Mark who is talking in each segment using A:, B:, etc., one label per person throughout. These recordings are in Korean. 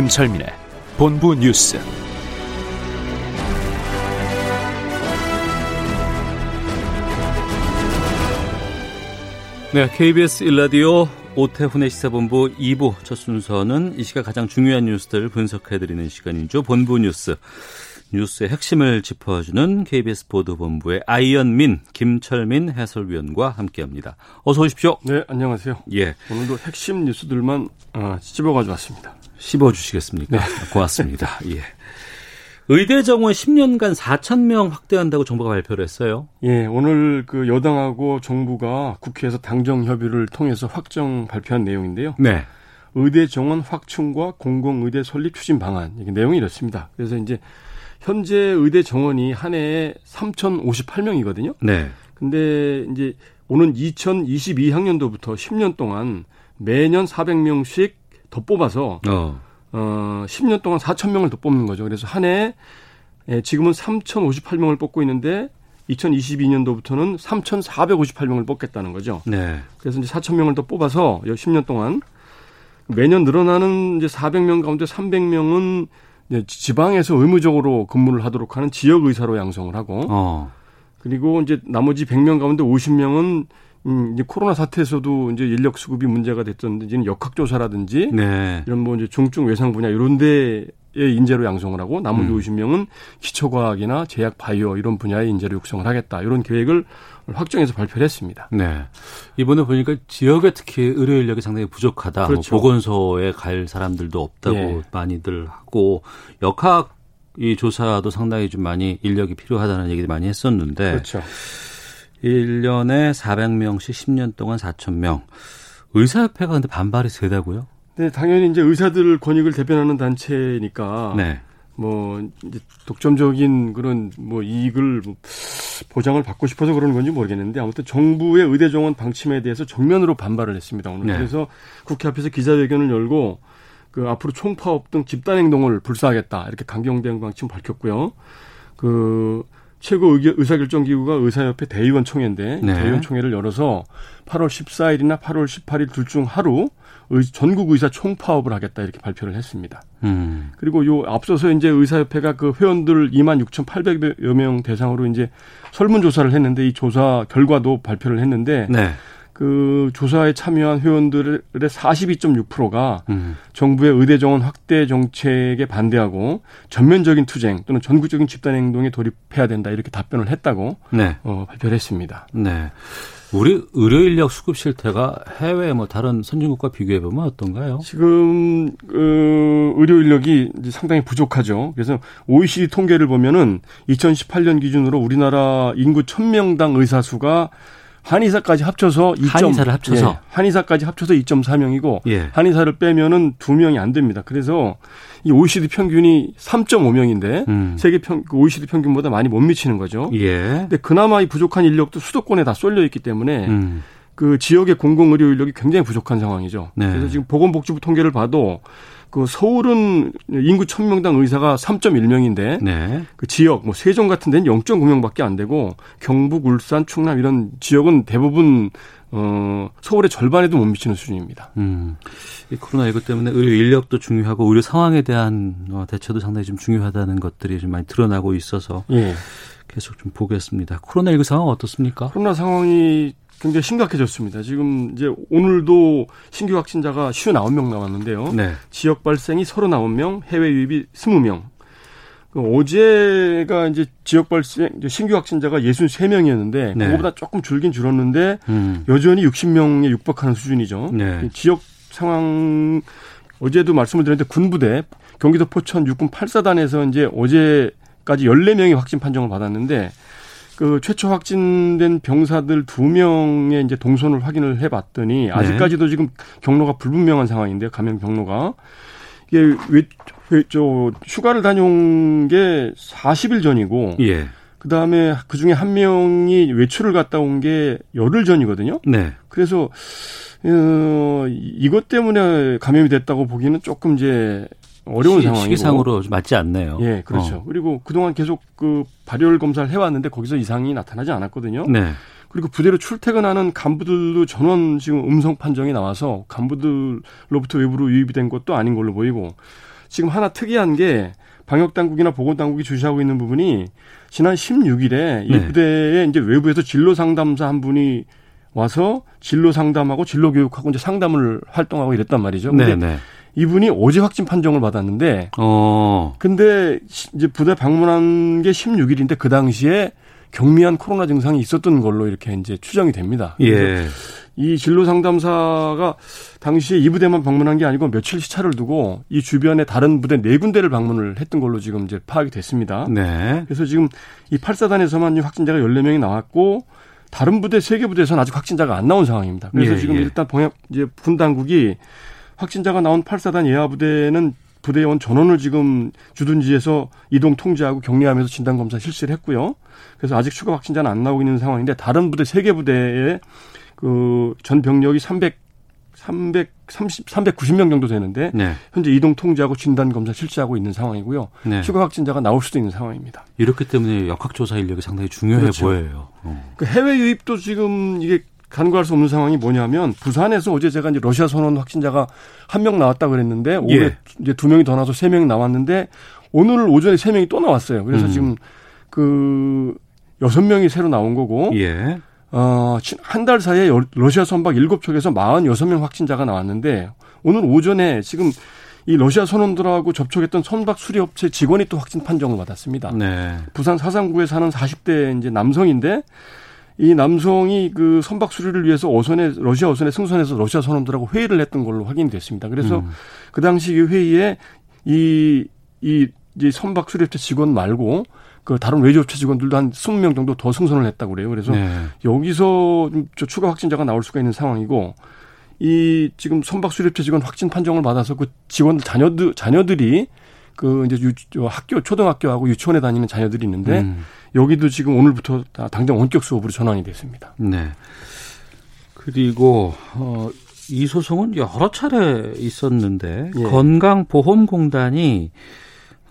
A: 김철민의 본부 뉴스.
B: 네, KBS 일라디오 오태훈의 시사본부 2부 첫 순서는 이 시각 가장 중요한 뉴스들을 분석해드리는 시간이죠. 본부 뉴스. 뉴스의 핵심을 짚어주는 KBS 보도본부의 아이언민, 김철민 해설위원과 함께합니다. 어서 오십시오.
C: 네, 안녕하세요.
B: 예,
C: 오늘도 핵심 뉴스들만 어, 찝어가지고 왔습니다.
B: 씹어주시겠습니까? 고맙습니다. 예. 의대 정원 10년간 4천 명 확대한다고 정부가 발표를 했어요.
C: 예, 오늘 그 여당하고 정부가 국회에서 당정 협의를 통해서 확정 발표한 내용인데요.
B: 네.
C: 의대 정원 확충과 공공 의대 설립 추진 방안 이게 내용이 이렇습니다. 그래서 이제 현재 의대 정원이 한 해에 3,058명이거든요.
B: 네.
C: 근데 이제 오는 2022학년도부터 10년 동안 매년 400명씩 더 뽑아서
B: 어.
C: 어 10년 동안 4천 명을 더 뽑는 거죠. 그래서 한 해 에, 지금은 3,058명을 뽑고 있는데 2022년도부터는 3,458명을 뽑겠다는 거죠.
B: 네.
C: 그래서 이제 4천 명을 더 뽑아서 10년 동안 매년 늘어나는 이제 400명 가운데 300명은 이제 지방에서 의무적으로 근무를 하도록 하는 지역 의사로 양성을 하고
B: 어.
C: 그리고 이제 나머지 100명 가운데 50명은 음, 이제 코로나 사태에서도 이제 인력 수급이 문제가 됐던 이제는 역학조사라든지
B: 네.
C: 이런 뭐 이제 중증 외상 분야 이런 데에 인재로 양성을 하고 나머지
B: 음.
C: 50명은 기초과학이나 제약 바이오 이런 분야의 인재로 육성을 하겠다. 이런 계획을 확정해서 발표를 했습니다.
B: 네. 이번에 보니까 지역에 특히 의료 인력이 상당히 부족하다.
C: 그렇죠.
B: 뭐 보건소에 갈 사람들도 없다고
C: 예.
B: 많이들 하고 역학 이 조사도 상당히 좀 많이 인력이 필요하다는 얘기를 많이 했었는데
C: 그렇죠.
B: 1년에 400명씩 10년 동안 4,000명. 의사협회가 근데 반발이 세다고요?
C: 근데 당연히 이제 의사들 권익을 대변하는 단체니까
B: 네.
C: 뭐 이제 독점적인 그런 뭐 이익을 뭐 보장을 받고 싶어서 그러는 건지 모르겠는데 아무튼 정부의 의대 정원 방침에 대해서 정면으로 반발을 했습니다 오늘
B: 네.
C: 그래서 국회 앞에서 기자회견을 열고 그 앞으로 총파업 등 집단 행동을 불사하겠다 이렇게 강경 대응 방침 밝혔고요 그 최고 의사결정기구가 의사협회 대의원 총회인데
B: 네.
C: 대의원 총회를 열어서 8월 14일이나 8월 18일 둘 중 하루 의- 전국 의사 총파업을 하겠다 이렇게 발표를 했습니다.
B: 음.
C: 그리고 요 앞서서 이제 의사협회가 그 회원들 2만 6,800여 명 대상으로 이제 설문조사를 했는데 이 조사 결과도 발표를 했는데
B: 네.
C: 그 조사에 참여한 회원들의 42.6%가
B: 음.
C: 정부의 의대 정원 확대 정책에 반대하고 전면적인 투쟁 또는 전국적인 집단 행동에 돌입해야 된다 이렇게 답변을 했다고
B: 네.
C: 어, 발표를 했습니다.
B: 네. 우리 의료 인력 수급 실태가 해외 뭐 다른 선진국과 비교해 보면 어떤가요?
C: 지금 그 의료 인력이 상당히 부족하죠. 그래서 OECD 통계를 보면은 2018년 기준으로 우리나라 인구 1000명당 의사 수가 한의사까지 합쳐서 2.
B: 한의사를 합쳐서?
C: 예, 한의사까지 합쳐서 2.4명이고
B: 예.
C: 한의사를 빼면은 2명이 안 됩니다. 그래서 이 OECD 평균이 3.5명인데
B: 음.
C: 세계 평그 OECD 평균보다 많이 못 미치는 거죠.
B: 예.
C: 근데 그나마 이 부족한 인력도 수도권에 다 쏠려 있기 때문에
B: 음.
C: 그 지역의 공공의료 인력이 굉장히 부족한 상황이죠.
B: 네.
C: 그래서 지금 보건복지부 통계를 봐도 그 서울은 인구 1000명당 의사가 3.1명인데
B: 네.
C: 그 지역 뭐 세종 같은 데는 0.9명밖에 안 되고 경북, 울산, 충남 이런 지역은 대부분 어 서울의 절반에도 못 미치는 수준입니다.
B: 음. 이 코로나19 때문에 의료 인력도 중요하고 의료 상황에 대한 어, 대처도 상당히 좀 중요하다는 것들이 좀 많이 드러나고 있어서
C: 예.
B: 계속 좀 보겠습니다. 코로나19 상황 어떻습니까?
C: 코로나 상황이 굉장히 심각해졌습니다. 지금 이제 오늘도 신규 확진자가 59명 나왔는데요.
B: 네.
C: 지역 발생이 39명, 해외 유입이 20명. 그 어제가 이제 지역 발생 신규 확진자가 63명이었는데
B: 네.
C: 그거보다 조금 줄긴 줄었는데
B: 음.
C: 여전히 60명에 육박하는 수준이죠.
B: 네.
C: 이 지역 상황 어제도 말씀을 드렸는데 군부대 경기도 포천 육군 8사단에서 이제 어제까지 14명이 확진 판정을 받았는데 그 최초 확진된 병사들 두 명의 이제 동선을 확인을 해봤더니
B: 네.
C: 아직까지도 지금 경로가 불분명한 상황인데요. 감염 경로가 이게 왜, 왜, 저 휴가를 다녀온 게 40일 전이고
B: 예.
C: 그 다음에 그 중에 한 명이 외출을 갔다 온 게 열흘 전이거든요.
B: 네.
C: 그래서 어, 이것 때문에 감염이 됐다고 보기는 조금 이제 어려운
B: 시,
C: 상황이고
B: 시기상으로 좀 맞지 않네요.
C: 예, 그렇죠.
B: 어.
C: 그리고 그동안 계속 그 발열 검사를 해왔는데 거기서 이상이 나타나지 않았거든요.
B: 네.
C: 그리고 부대로 출퇴근하는 간부들도 전원 지금 음성 판정이 나와서 간부들로부터 외부로 유입이 된 것도 아닌 걸로 보이고 지금 하나 특이한 게 방역 당국이나 보건 당국이 주시하고 있는 부분이 지난 16일에 이
B: 네.
C: 부대에 이제 외부에서 진로 상담사 한 분이 와서 진로 상담하고 진로 교육하고 이제 상담을 활동하고 이랬단 말이죠. 근데
B: 네, 네.
C: 이분이 어제 확진 판정을 받았는데
B: 어.
C: 근데 시- 이제 부대 방문한 게 16일인데 그 당시에 경미한 코로나 증상이 있었던 걸로 이렇게 이제 추정이 됩니다.
B: 예.
C: 이 진로 상담사가 당시에 이 부대만 방문한 게 아니고 며칠 시차를 두고 이 주변에 다른 부대 네 군데를 방문을 했던 걸로 지금 이제 파악이 됐습니다.
B: 네.
C: 그래서 지금 이 8사단에서만 이 확진자가 14명이 나왔고 다른 부대 세 개 부대에서는 아직 확진자가 안 나온 상황입니다. 그래서
B: 예,
C: 지금
B: 예.
C: 일단 방역 이제 군 당국이 확진자가 나온 8사단 예하 부대는 부대원 전원을 지금 주둔지에서 이동 통제하고 격리하면서 진단 검사 실시를 했고요. 그래서 아직 추가 확진자는 안 나오고 있는 상황인데 다른 부대 세 개 부대에 그 전 병력이 300 330 390명 정도 되는데
B: 네.
C: 현재 이동 통제하고 진단 검사 실시하고 있는 상황이고요.
B: 네.
C: 추가 확진자가 나올 수도 있는 상황입니다.
B: 이렇기 때문에 역학조사 인력이 상당히 중요해
C: 그렇죠.
B: 보여요. 어.
C: 그 해외 유입도 지금 이게 간과할 수 없는 상황이 뭐냐면 부산에서 어제 제가 이제 러시아 선원 확진자가 한 명 나왔다 그랬는데 오늘
B: 예.
C: 이제 두 명이 더 나와서 세 명이 나왔는데 오늘 오전에 세 명이 또 나왔어요. 그래서
B: 음.
C: 지금 그 여섯 명이 새로 나온 거고
B: 예.
C: 어, 한 달 사이에 여- 러시아 선박 7척에서 46명 확진자가 나왔는데 오늘 오전에 지금 이 러시아 선원들하고 접촉했던 선박 수리업체 직원이 또 확진 판정을 받았습니다.
B: 네.
C: 부산 사상구에 사는 40대 이제 남성인데 이 남성이 그 선박 수리를 위해서 어선에 러시아 어선에 승선해서 러시아 선원들하고 회의를 했던 걸로 확인이 됐습니다. 그래서
B: 음.
C: 그 당시 이 회의에 이, 이, 이 선박 수리업체 직원 말고 그 다른 외주업체 직원들도 한 20명 정도 더 승선을 했다고 그래요. 그래서
B: 네.
C: 여기서 좀저 추가 확진자가 나올 수가 있는 상황이고 이 지금 선박 수리업체 직원 확진 판정을 받아서 그 직원들 자녀들 자녀들이 그 이제 유, 저 학교 초등학교하고 유치원에 다니는 자녀들이 있는데
B: 음.
C: 여기도 지금 오늘부터 다 당장 원격 수업으로 전환이 됐습니다.
B: 네. 그리고 어, 이 소송은 여러 차례 있었는데
C: 예.
B: 건강보험공단이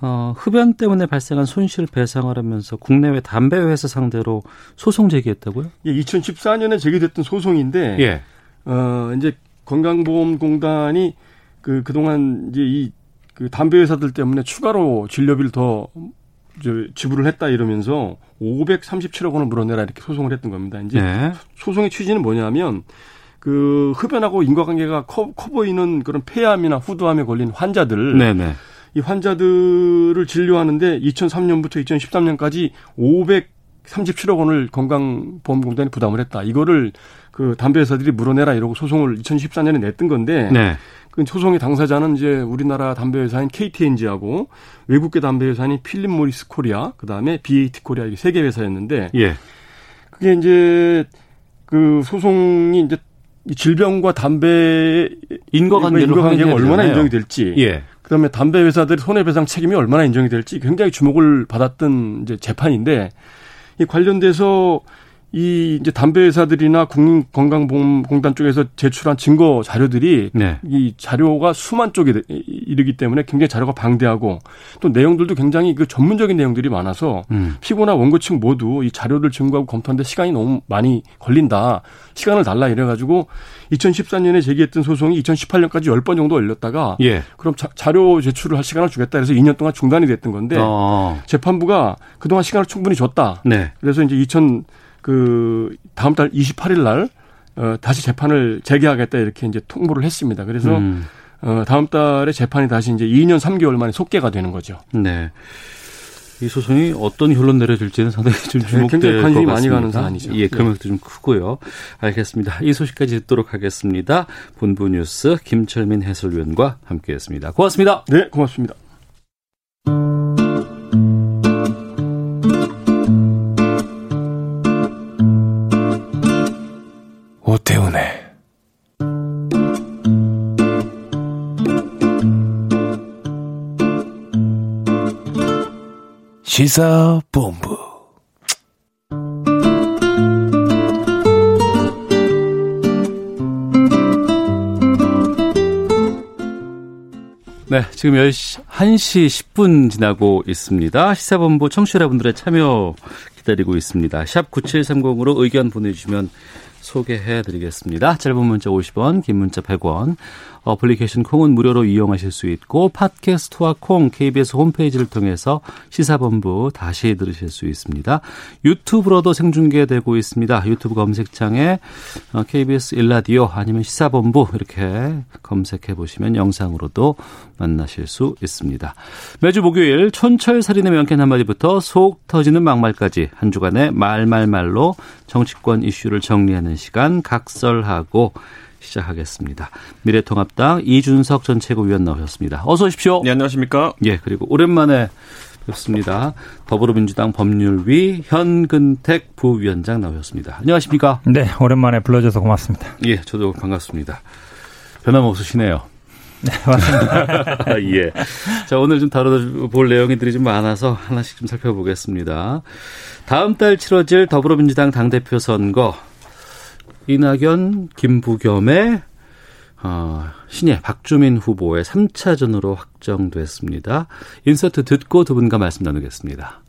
B: 어, 흡연 때문에 발생한 손실 배상을 하면서 국내외 담배 회사 상대로 소송 제기했다고요?
C: 예, 2014년에 제기됐던 소송인데
B: 예.
C: 어 이제 건강보험공단이 그 그동안 이제 이 그 담배 회사들 때문에 추가로 진료비를 더 저, 지불을 했다 이러면서 537억 원을 물어내라 이렇게 소송을 했던 겁니다. 이제
B: 네.
C: 소송의 취지는 뭐냐면 그 흡연하고 인과관계가 커, 커 보이는 그런 폐암이나 후두암에 걸린 환자들
B: 네네.
C: 이 환자들을 진료하는데 2003년부터 2013년까지 537억 원을 건강보험공단이 부담을 했다. 이거를 그 담배 회사들이 물어내라 이러고 소송을 2014년에 냈던 건데
B: 네.
C: 그 소송의 당사자는 이제 우리나라 담배 회사인 KT&G하고 외국계 담배 회사인 필립 모리스 코리아, 그다음에 BAT 코리아 이게 세 개 회사였는데
B: 예.
C: 그게 이제 그 소송이 이제 이 질병과 담배
B: 인과관계를
C: 인과관계가 얼마나. 인정이 될지
B: 예.
C: 그다음에 담배 회사들의 손해배상 책임이 얼마나 인정이 될지 굉장히 주목을 받았던 이제 재판인데 이 관련돼서 이 이제 담배 회사들이나 국민건강보험공단 쪽에서 제출한 증거 자료들이
B: 네.
C: 이 자료가 수만 쪽에 이르기 때문에 굉장히 자료가 방대하고 또 내용들도 굉장히 그 전문적인 내용들이 많아서
B: 음.
C: 피고나 원고 측 모두 이 자료를 증거하고 검토하는데 시간이 너무 많이 걸린다. 시간을 달라 이래 가지고 2014년에 제기했던 소송이 2018년까지 10번 정도 열렸다가
B: 예.
C: 그럼 자, 료 제출을 할 시간을 주겠다 해서 2년 동안 중단이 됐던 건데
B: 어.
C: 재판부가 그동안 시간을 충분히 줬다.
B: 네.
C: 그래서 이제 2000 그 다음 달 28일 날 어, 다시 재판을 재개하겠다 이렇게 이제 통보를 했습니다. 그래서
B: 음.
C: 어, 다음 달에 재판이 다시 이제 2년 3개월 만에 속개가 되는 거죠.
B: 네. 이 소송이 어떤 결론 내려질지는 상당히 좀
C: 네,
B: 주목될
C: 굉장히 관심이
B: 것
C: 많이. 가는 사안이죠.
B: 예, 금액도 좀 크고요. 알겠습니다. 이 소식까지 듣도록 하겠습니다. 본부 뉴스 김철민 해설위원과 함께했습니다. 고맙습니다.
C: 네, 고맙습니다.
D: 오태훈의 시사본부
B: 네, 지금 10시, 1시 10분 지나고 있습니다. 시사본부 청취자 여러분들의 참여 기다리고 있습니다. 샵 9730으로 의견 보내주시면 소개해 드리겠습니다. 짧은 문자 50원, 긴 문자 100원. 어플리케이션 콩은 무료로 이용하실 수 있고 팟캐스트와 콩 KBS 홈페이지를 통해서 시사본부 다시 들으실 수 있습니다. 유튜브로도 생중계되고 있습니다. 유튜브 검색창에 KBS 어, 일라디오 아니면 시사본부 이렇게 검색해 보시면 영상으로도 만나실 수 있습니다. 매주 목요일 촌철살인의 명쾌한 한마디부터 속 터지는 막말까지 한 주간의 말말말로 정치권 이슈를 정리하는 시간 각설하고 시작하겠습니다. 미래통합당 이준석 전 최고위원 나오셨습니다. 어서 오십시오.
E: 네, 안녕하십니까?
B: 예, 그리고 오랜만에 뵙습니다. 더불어민주당 법률위 현근택 부위원장 나오셨습니다. 안녕하십니까?
F: 네, 오랜만에 불러줘서 고맙습니다.
B: 예, 저도 반갑습니다. 변함없으시네요.
F: 네, 맞습니다.
B: 예. 자, 오늘 좀 다뤄볼 내용들이 좀 많아서 하나씩 좀 살펴보겠습니다. 다음 달 치러질 더불어민주당 당대표 선거 이낙연, 김부겸의 어, 신예 박주민 후보의 3차전으로 확정됐습니다. 인서트 듣고 두 분과 말씀 나누겠습니다.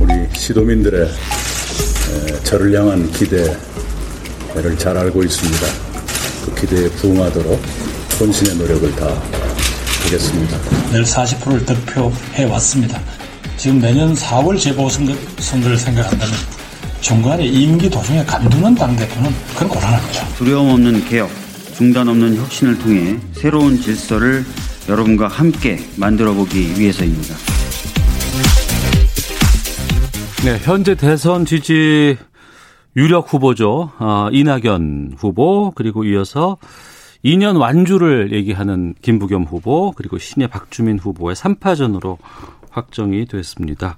G: 우리 시도민들의 저를 향한 기대를 잘 알고 있습니다. 그 기대에 부응하도록 본신의 노력을 다 하겠습니다.
H: 늘 40%를 득표해 왔습니다. 지금 내년 4월 재보선거 선거를 생각한다면 중간에 임기 도중에 간두는 당대표는 그건 곤란합니다.
I: 두려움 없는 개혁, 중단 없는 혁신을 통해 새로운 질서를 여러분과 함께 만들어 보기 위해서입니다.
B: 네, 현재 대선 지지 유력 후보죠. 어, 이낙연 후보 그리고 이어서 2년 완주를 얘기하는 김부겸 후보 그리고 신예 박주민 후보의 3파전으로 확정이 됐습니다.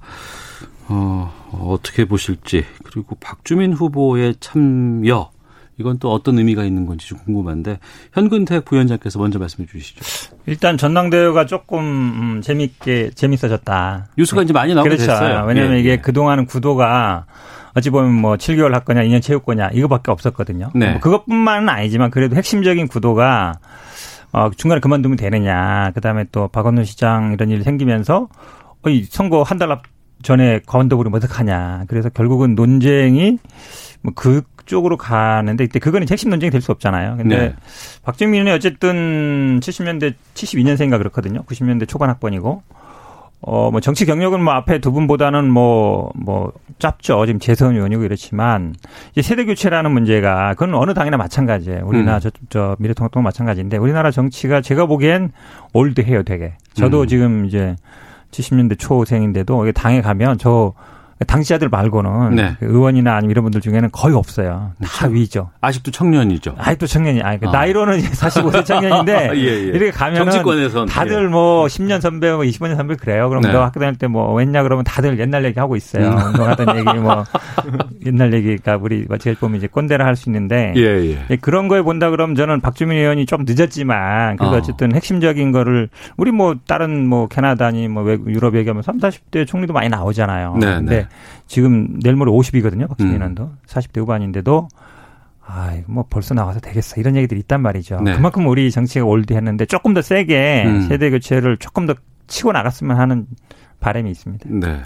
B: 어, 어떻게 보실지 그리고 박주민 후보의 참여 이건 또 어떤 의미가 있는 건지 좀 궁금한데 현근택 부위원장께서 먼저 말씀해 주시죠.
F: 일단 전당대회가 조금 음, 재밌게 재밌어졌다.
B: 뉴스가 이제 많이 나오게
F: 그렇죠.
B: 됐어요.
F: 왜냐하면
B: 예,
F: 이게
B: 예.
F: 그동안은 구도가 어찌 보면 뭐 7개월 할 거냐, 2년 채울 거냐 이거밖에 없었거든요.
B: 네.
F: 뭐 그것뿐만은 아니지만 그래도 핵심적인 구도가 어, 중간에 그만두면 되느냐. 그 다음에 또 박원순 시장 이런 일이 생기면서 어, 이 선거 한 달 앞 전에 그만둬버리면 어떡하냐. 그래서 결국은 논쟁이 뭐 그쪽으로 가는데 이때 그거는 핵심 논쟁이 될 수 없잖아요. 근데
B: 네.
F: 박정민은 어쨌든 70년대 72년생인가 그렇거든요. 90년대 초반 학번이고 어, 뭐 정치 경력은 뭐 앞에 두 분보다는 뭐, 뭐 짧죠. 지금 재선 의원이고 이렇지만 이제 세대 교체라는 문제가 그건 어느 당이나 마찬가지예요. 우리나라
B: 음.
F: 저, 저 미래통합도 마찬가지인데 우리나라 정치가 제가 보기엔 올드해요 되게. 저도
B: 음.
F: 지금 이제 70년대 초생인데도 당에 가면 저 당시자들 말고는
B: 네.
F: 그 의원이나 아니면 이런 분들 중에는 거의 없어요. 다 위죠.
B: 아직도 청년이죠.
F: 아직도 청년이, 아니, 그
B: 아.
F: 나이로는 이제 45세 청년인데,
B: 예, 예.
F: 이렇게 가면은
B: 정치권에선
F: 다들
B: 예.
F: 뭐 10년 선배, 뭐 25년 선배 그래요. 그럼
B: 네.
F: 너 학교 다닐 때뭐 웬냐 그러면 다들 옛날 얘기 하고 있어요.
B: 음.
F: 운동하던 얘기 뭐 옛날 얘기가 우리 뭐 제일 보면 이제 꼰대라 할 수 있는데
B: 예, 예.
F: 예, 그런 거에 본다 그러면 저는 박주민 의원이 좀 늦었지만 그래도
B: 어.
F: 어쨌든 핵심적인 거를 우리 뭐 다른 뭐 캐나다니 뭐 유럽 얘기하면 3, 40대 총리도 많이 나오잖아요.
B: 네,
F: 근데
B: 네.
F: 지금 내일 모레 50이거든요. 박주민
B: 음.
F: 의원도 40대 후반인데도 아, 뭐 벌써 나와서 되겠어. 이런 얘기들이 있단 말이죠.
B: 네.
F: 그만큼 우리 정치가 올드했는데 조금 더 세게
B: 음.
F: 세대 교체를 조금 더 치고 나갔으면 하는 바람이 있습니다.
B: 네.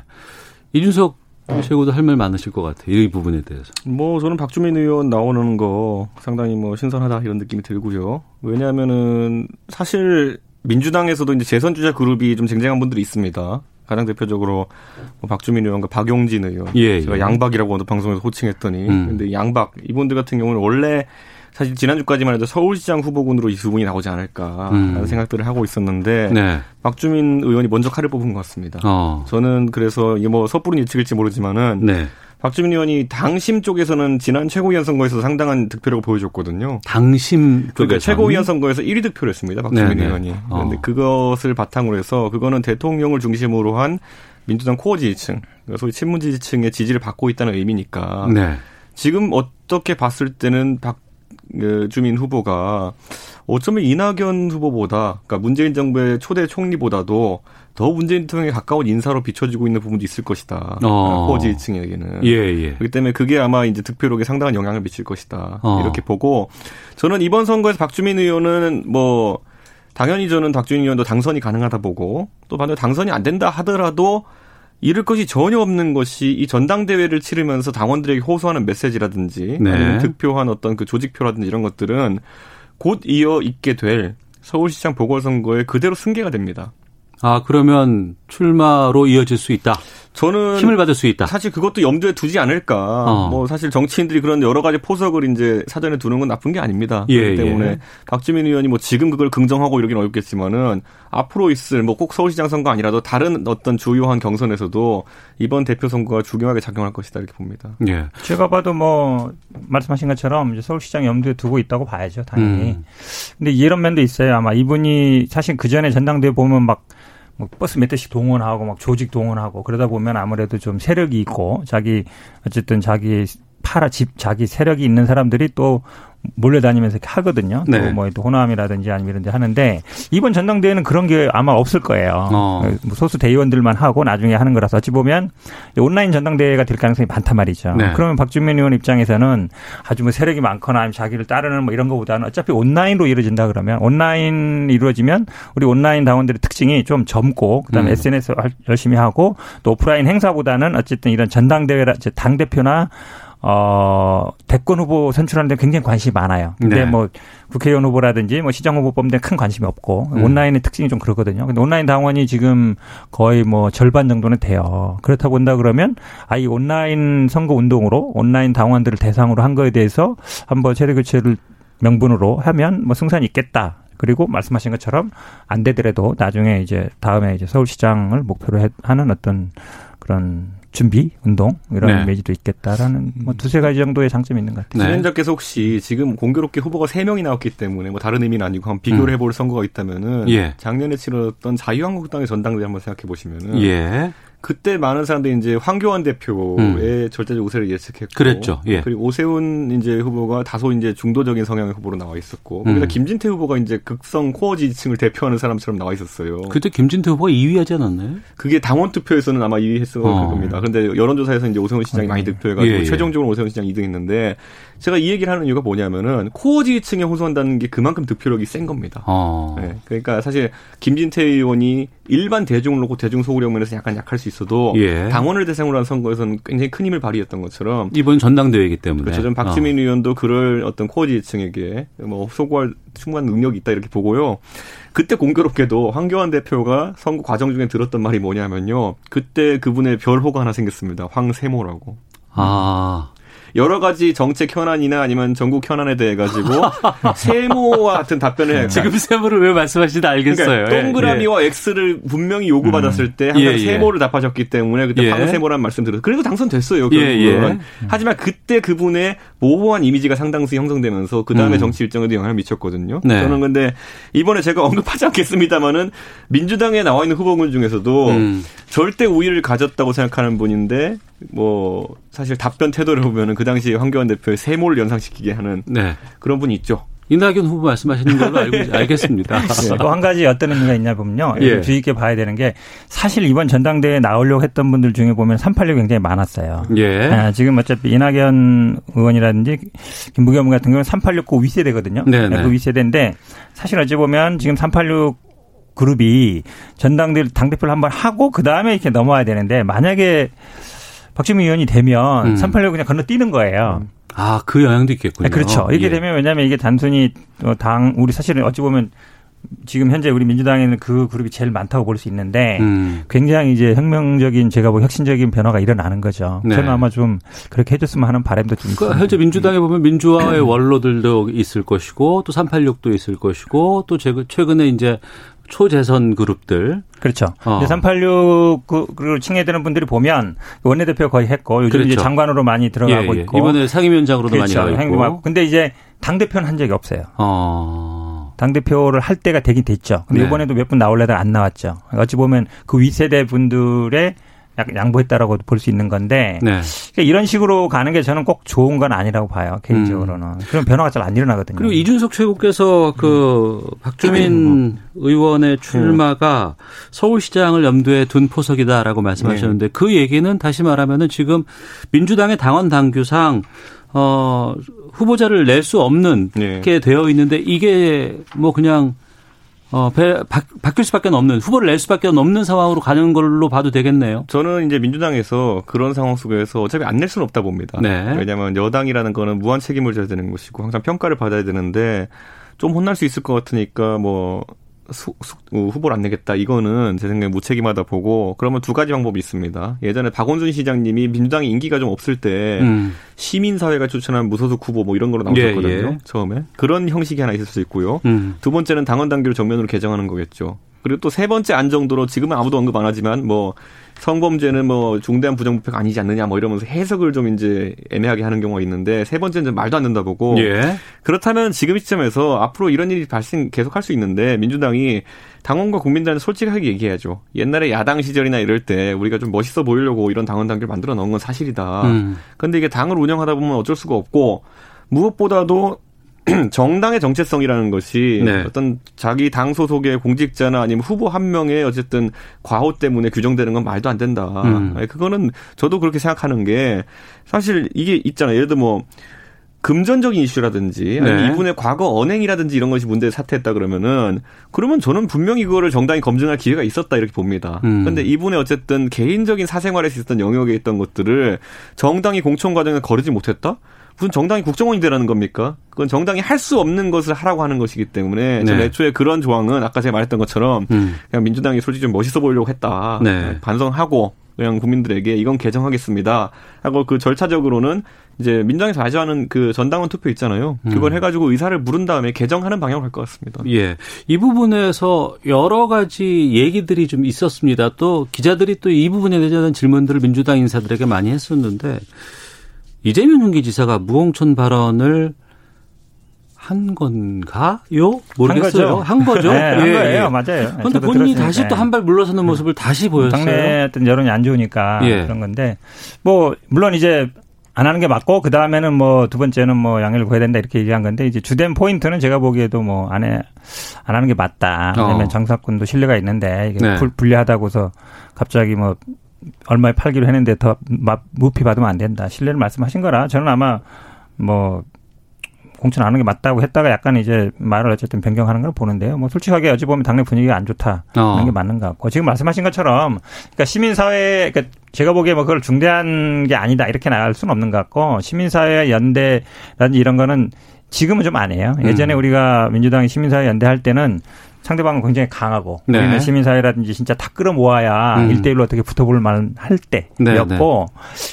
B: 이준석 최고도 할 말 많으실 것 같아요. 이 부분에 대해서.
E: 뭐 저는 박주민 의원 나오는 거 상당히 뭐 신선하다 이런 느낌이 들고요. 왜냐하면은 사실 민주당에서도 이제 재선 주자 그룹이 좀 쟁쟁한 분들이 있습니다. 가장 대표적으로 뭐 박주민 의원과 박용진 의원,
B: 예,
E: 제가
B: 예.
E: 양박이라고 어느 방송에서 호칭했더니,
B: 음.
E: 근데 양박 이분들 같은 경우는 원래 사실 지난주까지만 해도 서울시장 후보군으로 이 두 분이 나오지 않을까라는
B: 음.
E: 생각들을 하고 있었는데
B: 네.
E: 박주민 의원이 먼저 칼을 뽑은 것 같습니다.
B: 어.
E: 저는 그래서 이게 뭐 섣부른 예측일지 모르지만은
B: 네.
E: 박주민 의원이 당심 쪽에서는 지난 최고위원 선거에서 상당한 득표력을 보여줬거든요.
B: 당심
E: 그러니까
B: 쪽에서
E: 최고위원 선거에서 1위 득표를 했습니다. 박주민
B: 네네.
E: 의원이. 그런데
B: 어.
E: 그것을 바탕으로 해서 그거는 대통령을 중심으로 한 민주당 코어 지지층, 그러니까 소위 친문 지지층의 지지를 받고 있다는 의미니까
B: 네.
E: 지금 어떻게 봤을 때는 박 주민 후보가 어쩌면 이낙연 후보보다, 그러니까 문재인 정부의 초대 총리보다도 더 문재인 대통령에 가까운 인사로 비춰지고 있는 부분도 있을 것이다.
B: 어.
E: 코어 지지층에게는.
B: 예, 예.
E: 그렇기 때문에 그게 아마 이제 득표력에 상당한 영향을 미칠 것이다.
B: 어.
E: 이렇게 보고 저는 이번 선거에서 박주민 의원은 뭐 당연히 저는 박주민 의원도 당선이 가능하다 보고 또 반대로 당선이 안 된다 하더라도 잃을 것이 전혀 없는 것이 이 전당대회를 치르면서 당원들에게 호소하는 메시지라든지
B: 네.
E: 아니면 득표한 어떤 그 조직표라든지 이런 것들은 곧 이어 있게 될 서울시장 보궐선거에 그대로 승계가 됩니다.
B: 아, 그러면 출마로 이어질 수 있다.
E: 저는
B: 힘을 받을 수 있다.
E: 사실 그것도 염두에 두지 않을까.
B: 어.
E: 뭐 사실 정치인들이 그런 여러 가지 포석을 이제 사전에 두는 건 나쁜 게 아닙니다.
B: 예,
E: 그렇기 때문에
B: 예.
E: 박주민 의원이 뭐 지금 그걸 긍정하고 이러긴 어렵겠지만은 앞으로 있을 뭐 꼭 서울시장 선거 아니라도 다른 어떤 주요한 경선에서도 이번 대표 선거가 중요하게 작용할 것이다 이렇게 봅니다.
B: 예.
F: 제가 봐도 뭐 말씀하신 것처럼 이제 서울시장 염두에 두고 있다고 봐야죠, 당연히.
B: 음.
F: 근데 이런 면도 있어요. 아마 이분이 사실 그 전에 전당대회 보면 막. 뭐 버스 몇 대씩 동원하고 막 조직 동원하고 그러다 보면 아무래도 좀 세력이 있고 자기 어쨌든 자기 파라 집 자기 세력이 있는 사람들이 또 몰려다니면서 하거든요.
B: 네.
F: 또뭐 호남이라든지 아니면 이런 데 하는데 이번 전당대회는 그런 게 아마 없을 거예요.
B: 어.
F: 뭐 소수 대의원들만 하고 나중에 하는 거라서 어찌 보면 온라인 전당대회가 될 가능성이 많단 말이죠.
B: 네.
F: 그러면 박준민 의원 입장에서는 아주 뭐 세력이 많거나 아니면 자기를 따르는 뭐 이런 거보다는 어차피 온라인으로 이루어진다 그러면 온라인 이루어지면 우리 온라인 당원들의 특징이 좀 젊고 그다음에
B: 음.
F: SNS 할- 열심히 하고 또 오프라인 행사보다는 어쨌든 이런 전당대회라 당 대표나 어, 대권 후보 선출하는 데 굉장히 관심이 많아요. 근데
B: 네.
F: 뭐 국회의원 후보라든지 뭐 시장 후보 뽑는 데큰 관심이 없고
B: 음.
F: 온라인의 특징이 좀 그러거든요. 근데 온라인 당원이 지금 거의 뭐 절반 정도는 돼요. 그렇다 본다 그러면 아, 이 온라인 선거 운동으로 온라인 당원들을 대상으로 한 거에 대해서 한번 세대 교체를 명분으로 하면 뭐 승산이 있겠다. 그리고 말씀하신 것처럼 안 되더라도 나중에 이제 다음에 이제 서울시장을 목표로 해- 하는 어떤 그런 준비 운동 이런
B: 네.
F: 이미지도 있겠다라는 뭐 두세 가지 정도의 장점이 있는 것 같아요.
B: 네.
E: 진행자께서 혹시 지금 공교롭게 후보가 3명이 나왔기 때문에 뭐 다른 의미는 아니고 한번 비교를
B: 음.
E: 해볼 선거가 있다면은
B: 예.
E: 작년에 치렀던 자유한국당의 전당대회 한번 생각해 보시면은
B: 예.
E: 그때 많은 사람들이 이제 황교안 대표의 절대적 우세를 예측했고
B: 음. 그랬죠. 예.
E: 그리고 오세훈 이제 후보가 다소 이제 중도적인 성향의 후보로 나와 있었고 거기다
B: 음.
E: 김진태 후보가 이제 극성 코어 지지층을 대표하는 사람처럼 나와 있었어요.
B: 그때 김진태 후보가 2위 하지 않았나요?
E: 그게 당원 투표에서는 아마 2위 했을
B: 어.
E: 겁니다. 그런데 여론조사에서 이제 오세훈 시장이 많이 득표해 가지고
B: 예, 예.
E: 최종적으로 오세훈 시장이 2등했는데 제가 이 얘기를 하는 이유가 뭐냐면은 코어 지지층에 호소한다는 게 그만큼 득표력이 센 겁니다.
B: 어.
E: 네, 그러니까 사실 김진태 의원이 일반 대중을 놓고 대중 소구력 면에서 약간 약할 수 있어도
B: 예.
E: 당원을 대상으로 한 선거에서는 굉장히 큰 힘을 발휘했던 것처럼
B: 이번 전당대회이기 때문에.
E: 그렇죠. 좀 박지민 의원도 그럴 어떤 코어 지지층에게 뭐 소구할 충분한 능력이 있다 이렇게 보고요. 그때 공교롭게도 황교안 대표가 선거 과정 중에 들었던 말이 뭐냐면요. 그때 그분의 별호가 하나 생겼습니다. 황세모라고.
B: 아.
E: 여러 가지 정책 현안이나 아니면 전국 현안에 대해 가지고 세모와 같은 답변을 해요.
B: 지금 세모를 왜 말씀하시는지 알겠어요.
E: 그러니까
B: 예,
E: 동그라미와 X를 분명히 요구받았을 때 항상
B: 예, 예.
E: 세모를 답하셨기 때문에 그때
B: 예.
E: 황세모라는 말씀 드렸어요. 그래도 당선됐어요.
B: 예,
E: 결국은.
B: 예.
E: 하지만 그때 그분의 모호한 이미지가 상당수 형성되면서 그 다음에
B: 음.
E: 정치 일정에도 영향을 미쳤거든요.
B: 네.
E: 저는 근데 이번에 제가 언급하지 않겠습니다만은 민주당에 나와 있는 후보군 중에서도
B: 음.
E: 절대 우위를 가졌다고 생각하는 분인데 뭐 사실 답변 태도를 보면은 그 당시에 황교안 대표의 세모를 연상시키게 하는
B: 네.
E: 그런 분이 있죠.
B: 이낙연 후보 말씀하시는 걸로 알고 알겠습니다.
F: 또한 가지 어떤 의미가 있냐 보면요.
B: 예.
F: 주의 깊게 봐야 되는 게 사실 이번 전당대회에 나오려고 했던 분들 중에 보면 386이 굉장히 많았어요.
B: 예.
F: 아, 지금 어차피 이낙연 의원이라든지 김부겸 의원 같은 경우는 386고 윗세대거든요.
B: 네네.
F: 그 윗세대인데 사실 어찌 보면 지금 386 그룹이 전당대회 당대표를 한번 하고 그 다음에 이렇게 넘어와야 되는데 만약에 박주민 의원이 되면
B: 음.
F: 386 그냥 건너뛰는 거예요.
B: 아, 그 영향도 있겠군요.
F: 네, 그렇죠. 이렇게
B: 예.
F: 되면 왜냐하면 이게 단순히 어, 당 우리 사실은 어찌 보면 지금 현재 우리 민주당에는 그 그룹이 제일 많다고 볼 수 있는데
B: 음.
F: 굉장히 이제 혁명적인 제가 뭐 혁신적인 변화가 일어나는 거죠.
B: 네.
F: 저는 아마 좀 그렇게 해줬으면 하는 바람도
B: 좀그
F: 있습니다.
B: 현재 민주당에 보면 민주화의 원로들도 있을 것이고 또 386도 있을 것이고 또 최근- 최근에 이제 초재선 그룹들
F: 그렇죠.
B: 어.
F: 근데 386 그, 그 칭해드는 분들이 보면 원내대표 거의 했고 요즘 이제
B: 그렇죠.
F: 장관으로 많이 들어가고
B: 예, 예.
F: 있고
B: 이번에 상임위원장으로도
F: 그렇죠.
B: 많이 가고 있고.
F: 행동하고. 근데 이제 당 대표는 한 적이 없어요.
B: 어.
F: 당 대표를 할 때가 되긴 됐죠. 근데
B: 네.
F: 이번에도 몇 분 나올래다 안 나왔죠. 어찌 보면 그 윗세대 분들의 약간 양보했다라고 볼 수 있는 건데
B: 네.
F: 그러니까 이런 식으로 가는 게 저는 꼭 좋은 건 아니라고 봐요 개인적으로는 그런 변화가 잘 안 일어나거든요.
B: 그리고 이준석 최고께서 그 박주민 의원의 출마가 서울시장을 염두에 둔 포석이다라고 말씀하셨는데 그 얘기는 다시 말하면은 지금 민주당의 당원 당규상 어 후보자를 낼 수 없는
E: 네.
B: 게 되어 있는데 이게 뭐 그냥 어 배, 바, 바뀔 수밖에 없는 후보를 낼 수밖에 없는 상황으로 가는 걸로 봐도 되겠네요.
E: 저는 이제 민주당에서 그런 상황 속에서 어차피 안 낼 수는 없다 봅니다.
B: 네.
E: 왜냐하면 여당이라는 거는 무한 책임을 져야 되는 것이고 항상 평가를 받아야 되는데 좀 혼날 수 있을 것 같으니까 뭐 수, 수, 어, 후보를 안 내겠다. 이거는 제 생각에 무책임하다 보고 그러면 두 가지 방법이 있습니다. 예전에 박원순 시장님이 민주당이 인기가 좀 없을 때
B: 음.
E: 시민사회가 추천한 무소속 후보 뭐 이런 거로
B: 예,
E: 나왔었거든요.
B: 예.
E: 처음에 그런 형식이 하나 있을 수 있고요.
B: 음.
E: 두 번째는 당원 당규를 정면으로 개정하는 거겠죠. 그리고 또 세 번째 안 정도로 지금은 아무도 언급 안 하지만 뭐 성범죄는 뭐 중대한 부정부패가 아니지 않느냐 뭐 이러면서 해석을 좀 이제 애매하게 하는 경우가 있는데 세 번째는 좀 말도 안 된다 보고
B: 예.
E: 그렇다면 지금 시점에서 앞으로 이런 일이 발생 계속할 수 있는데 민주당이 당원과 국민들한테 솔직하게 얘기해야죠. 옛날에 야당 시절이나 이럴 때 우리가 좀 멋있어 보이려고 이런 당원 당규를 만들어 놓은 건 사실이다.
B: 음.
E: 근데 이게 당을 운영하다 보면 어쩔 수가 없고 무엇보다도 정당의 정체성이라는 것이
B: 네.
E: 어떤 자기 당 소속의 공직자나 아니면 후보 한 명의 어쨌든 과호 때문에 규정되는 건 말도 안 된다.
B: 음.
E: 아니, 그거는 저도 그렇게 생각하는 게 사실 이게 있잖아요. 예를 들어 뭐 금전적인 이슈라든지 아니면
B: 네.
E: 이분의 과거 언행이라든지 이런 것이 문제에 사퇴했다 그러면은 그러면 저는 분명히 그거를 정당히 검증할 기회가 있었다 이렇게 봅니다.
B: 음.
E: 근데 이분의 어쨌든 개인적인 사생활에서 있었던 영역에 있던 것들을 정당이 공천 과정에 거르지 못했다? 무슨 정당이 국정원이 되라는 겁니까? 그건 정당이 할 수 없는 것을 하라고 하는 것이기 때문에
B: 네.
E: 애초에 그런 조항은 아까 제가 말했던 것처럼
B: 음.
E: 그냥 민주당이 솔직히 좀 멋있어 보이려고 했다.
B: 네.
E: 반성하고 그냥 국민들에게 이건 개정하겠습니다. 하고 그 절차적으로는 이제 민주당에서 아쉬워하는 그 전당원 투표 있잖아요. 그걸
B: 음.
E: 해가지고 의사를 물은 다음에 개정하는 방향으로 갈것 같습니다.
B: 예. 이 부분에서 여러 가지 얘기들이 좀 있었습니다. 또 기자들이 또 이 부분에 대한 질문들을 민주당 인사들에게 많이 했었는데 이재명 경기지사가 무공천 발언을 한 건가요? 모르겠어요. 한 거죠.
F: 네, 한
B: 예,
F: 거예요.
B: 예.
F: 맞아요.
B: 그런데
F: 저도
B: 본인이
F: 들었으니까.
B: 다시 또 한 발 물러서는 모습을 다시 보였어요.
F: 당내 어떤 여론이 안 좋으니까
B: 예.
F: 그런 건데 뭐 물론 이제 안 하는 게 맞고 그 다음에는 뭐 두 번째는 뭐 양해를 구해야 된다 이렇게 얘기한 건데 이제 주된 포인트는 제가 보기에도 뭐 안 해 안 하는 게 맞다. 왜냐면
B: 어.
F: 장사꾼도 신뢰가 있는데 이게
B: 네.
F: 불, 불리하다고서 갑자기 뭐 얼마에 팔기로 했는데 더 마- 무피 받으면 안 된다. 신뢰를 말씀하신 거라 저는 아마 뭐 공천 안 하는 게 맞다고 했다가 약간 이제 말을 어쨌든 변경하는 걸 보는데요. 뭐 솔직하게 어찌 보면 당내 분위기가 안 좋다.
B: 어.
F: 게 맞는 것 같고 지금 말씀하신 것처럼 그러니까 시민사회 그러니까 제가 보기에 뭐 그걸 중대한 게 아니다 이렇게 나갈 수는 없는 것 같고 시민사회 연대라든지 이런 거는 지금은 좀 안 해요. 예전에
B: 음.
F: 우리가 민주당이 시민사회 연대할 때는 상대방은 굉장히 강하고
B: 네.
F: 우리는 시민사회라든지 진짜 다 끌어모아야
B: 음.
F: 일대일로 어떻게 붙어볼 만할
B: 네,
F: 때였고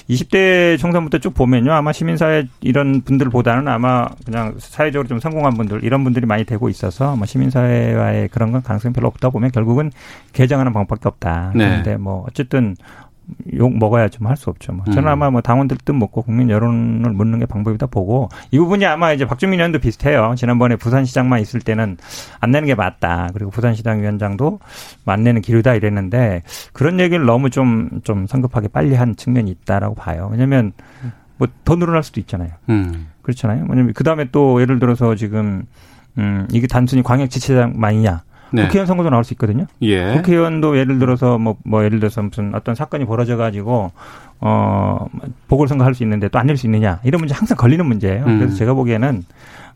F: 20대 총선부터 쭉 보면요 아마 시민사회 이런 분들보다는 아마 그냥 사회적으로 좀 성공한 분들 이런 분들이 많이 되고 있어서 뭐 시민사회와의 그런 건 가능성이 별로 없다 보면 결국은 개정하는 방법밖에 없다.
B: 네.
F: 그런데 뭐 어쨌든 욕 먹어야 좀 할 수 없죠. 뭐 저는
B: 음.
F: 아마 뭐 당원들 뜻 묻고 국민 여론을 묻는 게 방법이다 보고 이 부분이 아마 이제 박주민 의원도 비슷해요. 지난번에 부산시장만 있을 때는 안 내는 게 맞다. 그리고 부산시당 위원장도 안 내는 기류다 이랬는데 그런 얘기를 너무 좀 좀 성급하게 빨리 한 측면이 있다라고 봐요. 왜냐하면 뭐 더 늘어날 수도 있잖아요.
B: 음.
F: 그렇잖아요. 왜냐면 그 다음에 또 예를 들어서 지금 음 이게 단순히 광역 지체장만이냐.
B: 네.
F: 국회의원 선거도 나올 수 있거든요.
B: 예.
F: 국회의원도 예를 들어서 뭐, 뭐 예를 들어서 무슨 어떤 사건이 벌어져 가지고 어 보궐선거 할 수 있는데 또 안 낼 수 있느냐 이런 문제 항상 걸리는 문제예요.
B: 음.
F: 그래서 제가 보기에는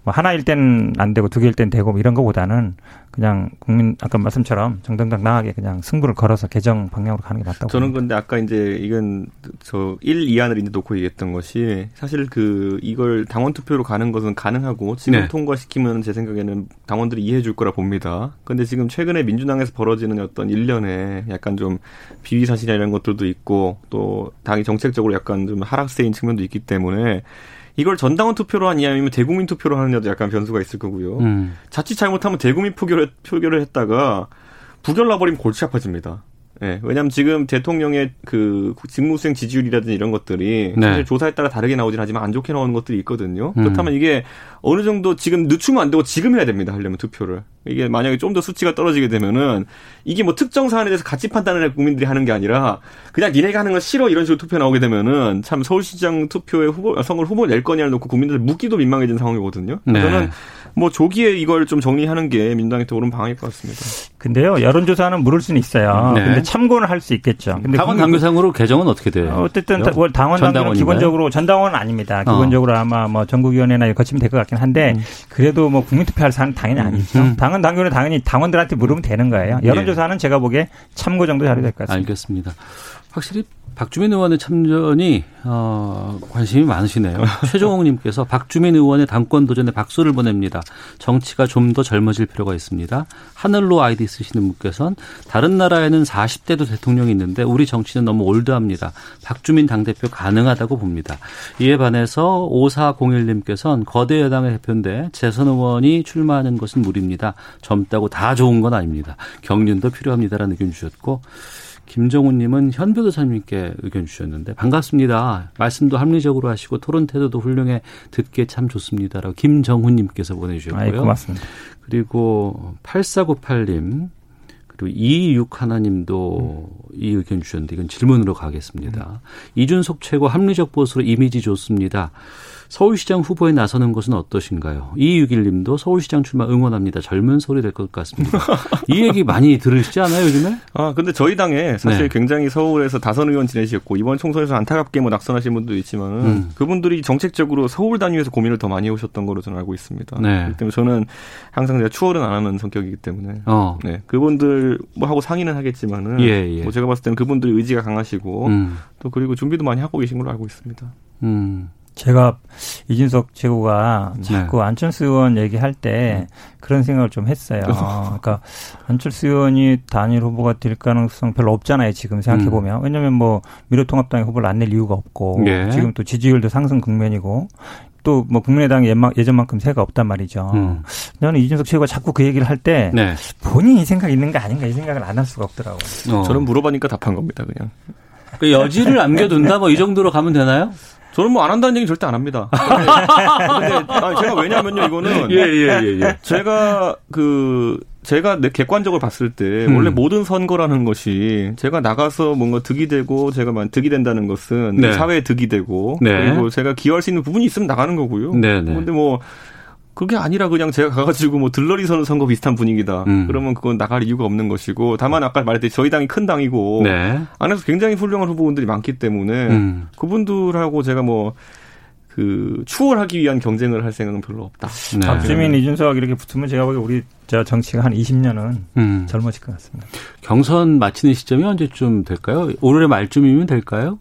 F: 뭐 하나일 땐 안 되고 두 개일 땐 되고 뭐 이런 거보다는 그냥 국민 아까 말씀처럼 정정당당하게 그냥 승부를 걸어서 개정 방향으로 가는 게 맞다고.
E: 저는
F: 봅니다.
E: 근데 아까 이제 이건 저 1, 2안을 이제 놓고 얘기했던 것이 사실 그 이걸 당원 투표로 가는 것은 가능하고 지금
B: 네.
E: 통과시키면 제 생각에는 당원들이 이해해 줄 거라 봅니다. 근데 지금 최근에 민주당에서 벌어지는 어떤 일련의 약간 좀 비위 사실이나 이런 것들도 있고 또 당이 정책적으로 약간 좀 하락세인 측면도 있기 때문에 이걸 전당원 투표로 하냐 아니면 대국민 투표로 하느냐도 약간 변수가 있을 거고요.
B: 음.
E: 자칫 잘못하면 대국민 표결을, 표결을 했다가 부결 나버리면 골치 아파집니다. 예, 왜냐하면 지금 대통령의 그 직무수행 지지율이라든지 이런 것들이
B: 네.
E: 사실 조사에 따라 다르게 나오진 하지만 안 좋게 나오는 것들이 있거든요.
B: 음.
E: 그렇다면 이게 어느 정도 지금 늦추면 안 되고 지금 해야 됩니다. 하려면 투표를. 이게 만약에 좀 더 수치가 떨어지게 되면은 이게 뭐 특정 사안에 대해서 가치 판단을 국민들이 하는 게 아니라 그냥 니네가 하는 건 싫어 이런 식으로 투표 나오게 되면은 참 서울시장 투표에 후보 선거를 후보 낼 거냐를 놓고 국민들 묻기도 민망해진 상황이거든요.
B: 네.
E: 저는 뭐 조기에 이걸 좀 정리하는 게 민주당한테 옳은 방향일 것 같습니다.
F: 근데요 여론조사는 물을 수는 있어요.
B: 네.
F: 근데 참고는 할 수 있겠죠. 근데
B: 당원 당규상으로 개정은 어떻게 돼요?
F: 어, 어쨌든 당원 당규는? 기본적으로 전당원은 아닙니다.
B: 어.
F: 기본적으로 아마 뭐 전국위원회나 거치면 될 것 같긴 한데 그래도 뭐 국민투표할 사안은 당연히 아니죠.
B: 음.
F: 당원 당규는 당연히 당원들한테 물으면 되는 거예요. 여론조사는 제가 보기에 참고 정도 자료 될 것 같습니다.
B: 알겠습니다. 확실히 박주민 의원의 참전이 어, 관심이 많으시네요. 최종욱님께서 박주민 의원의 당권 도전에 박수를 보냅니다. 정치가 좀 더 젊어질 필요가 있습니다. 하늘로 아이디 쓰시는 분께서는 다른 나라에는 40대도 대통령이 있는데 우리 정치는 너무 올드합니다. 박주민 당대표 가능하다고 봅니다. 이에 반해서 5401님께서는 거대 여당의 대표인데 재선 의원이 출마하는 것은 무리입니다. 젊다고 다 좋은 건 아닙니다. 경륜도 필요합니다라는 의견 주셨고 김정훈님은 현 변호사님께 의견 주셨는데 반갑습니다. 말씀도 합리적으로 하시고 토론 태도도 훌륭해 듣기에 참 좋습니다라고 김정훈님께서 보내주셨고요.
F: 아이, 고맙습니다.
B: 그리고 8498님 그리고 226 하나님도 이 의견 주셨는데 이건 질문으로 가겠습니다. 이준석 최고 합리적 보수로 이미지 좋습니다. 서울시장 후보에 나서는 것은 어떠신가요? 2261님도 서울시장 출마 응원합니다. 젊은 소리 될 것 같습니다. 이 얘기 많이 들으시지 않아요, 요즘에?
E: 아, 근데 저희 당에 사실
B: 네.
E: 굉장히 서울에서 다선 의원 지내셨고 이번 총선에서 안타깝게 뭐 낙선하신 분도 있지만은
B: 음.
E: 그분들이 정책적으로 서울 단위에서 고민을 더 많이 해오셨던 거로 저는 알고 있습니다.
B: 네.
E: 그렇기 때문에 저는 항상 제가 추월은 안 하는 성격이기 때문에
B: 어.
E: 네 그분들 뭐 하고 상의는 하겠지만은
B: 예, 예.
E: 뭐 제가 봤을 때는 그분들이 의지가 강하시고
B: 음.
E: 또 그리고 준비도 많이 하고 계신 걸로 알고 있습니다.
B: 음.
F: 제가 이준석 최고가
B: 네.
F: 자꾸 안철수 의원 얘기할 때 그런 생각을 좀 했어요. 그러니까 안철수 의원이 단일 후보가 될 가능성 별로 없잖아요. 지금 생각해 보면 왜냐하면 뭐 미래통합당이 후보를 안 낼 이유가 없고
B: 예.
F: 지금 또 지지율도 상승 국면이고 또뭐 국민의당이 예만- 예전만큼 새가 없단 말이죠.
B: 음.
F: 저는 이준석 최고가 자꾸 그 얘기를 할때
B: 네.
F: 본인이 생각 있는 거 아닌가 이 생각을 안 할 수가 없더라고요.
B: 어.
E: 저는 물어보니까 답한 겁니다, 그냥.
B: 그 여지를 남겨둔다 뭐 이 정도로 가면 되나요?
E: 저는 뭐 안 한다는 얘기 절대 안 합니다. 근데, 제가 왜냐면요, 이거는
B: 예, 예, 예, 예.
E: 제가 그 제가 내 객관적으로 봤을 때
B: 음.
E: 원래 모든 선거라는 것이 제가 나가서 뭔가 득이 되고 제가 만 득이 된다는 것은
B: 네.
E: 사회에 득이 되고
B: 네.
E: 그리고 제가 기여할 수 있는 부분이 있으면 나가는 거고요.
B: 네, 네.
E: 근데 뭐 그게 아니라 그냥 제가 가가지고 뭐 들러리 서는 선거 비슷한 분위기다.
B: 음.
E: 그러면 그건 나갈 이유가 없는 것이고 다만 아까 말했듯이 저희 당이 큰 당이고
B: 네.
E: 안에서 굉장히 훌륭한 후보분들이 많기 때문에
B: 음.
E: 그분들하고 제가 뭐 그 추월하기 위한 경쟁을 할 생각은 별로 없다.
B: 네.
F: 박주민, 이준석 이렇게 붙으면 제가 보기에 우리 저 정치가 한 20년은
B: 음.
F: 젊어질 것 같습니다.
B: 경선 마치는 시점이 언제쯤 될까요? 올해 말쯤이면 될까요?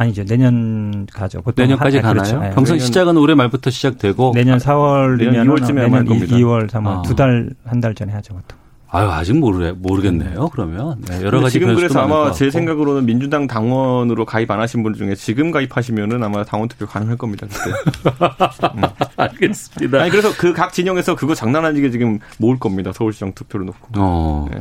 F: 아니죠. 내년 가죠.
B: 내년까지
F: 한-
B: 가나요?
F: 그렇죠. 네.
B: 경선
E: 내년-
B: 시작은 올해 말부터 시작되고
F: 내년 4월이면
E: 내년 2월쯤에 아마 할 겁니다.
F: 2월, 3월
B: 아.
F: 두달 한 달 전에 하죠. 보통.
B: 아유 아직 모르 모르겠네요. 그러면 네, 여러 가지
E: 지금 그래서 아마 제. 생각으로는 민주당 당원으로 가입 안 하신 분 중에 지금 가입하시면은 아마 당원 투표 가능할 겁니다. 그때. 음.
B: 알겠습니다.
E: 아니 그래서 그 각 진영에서 그거 장난 아니게 지금 모을 겁니다. 서울시장 투표를 놓고.
B: 어.
E: 네.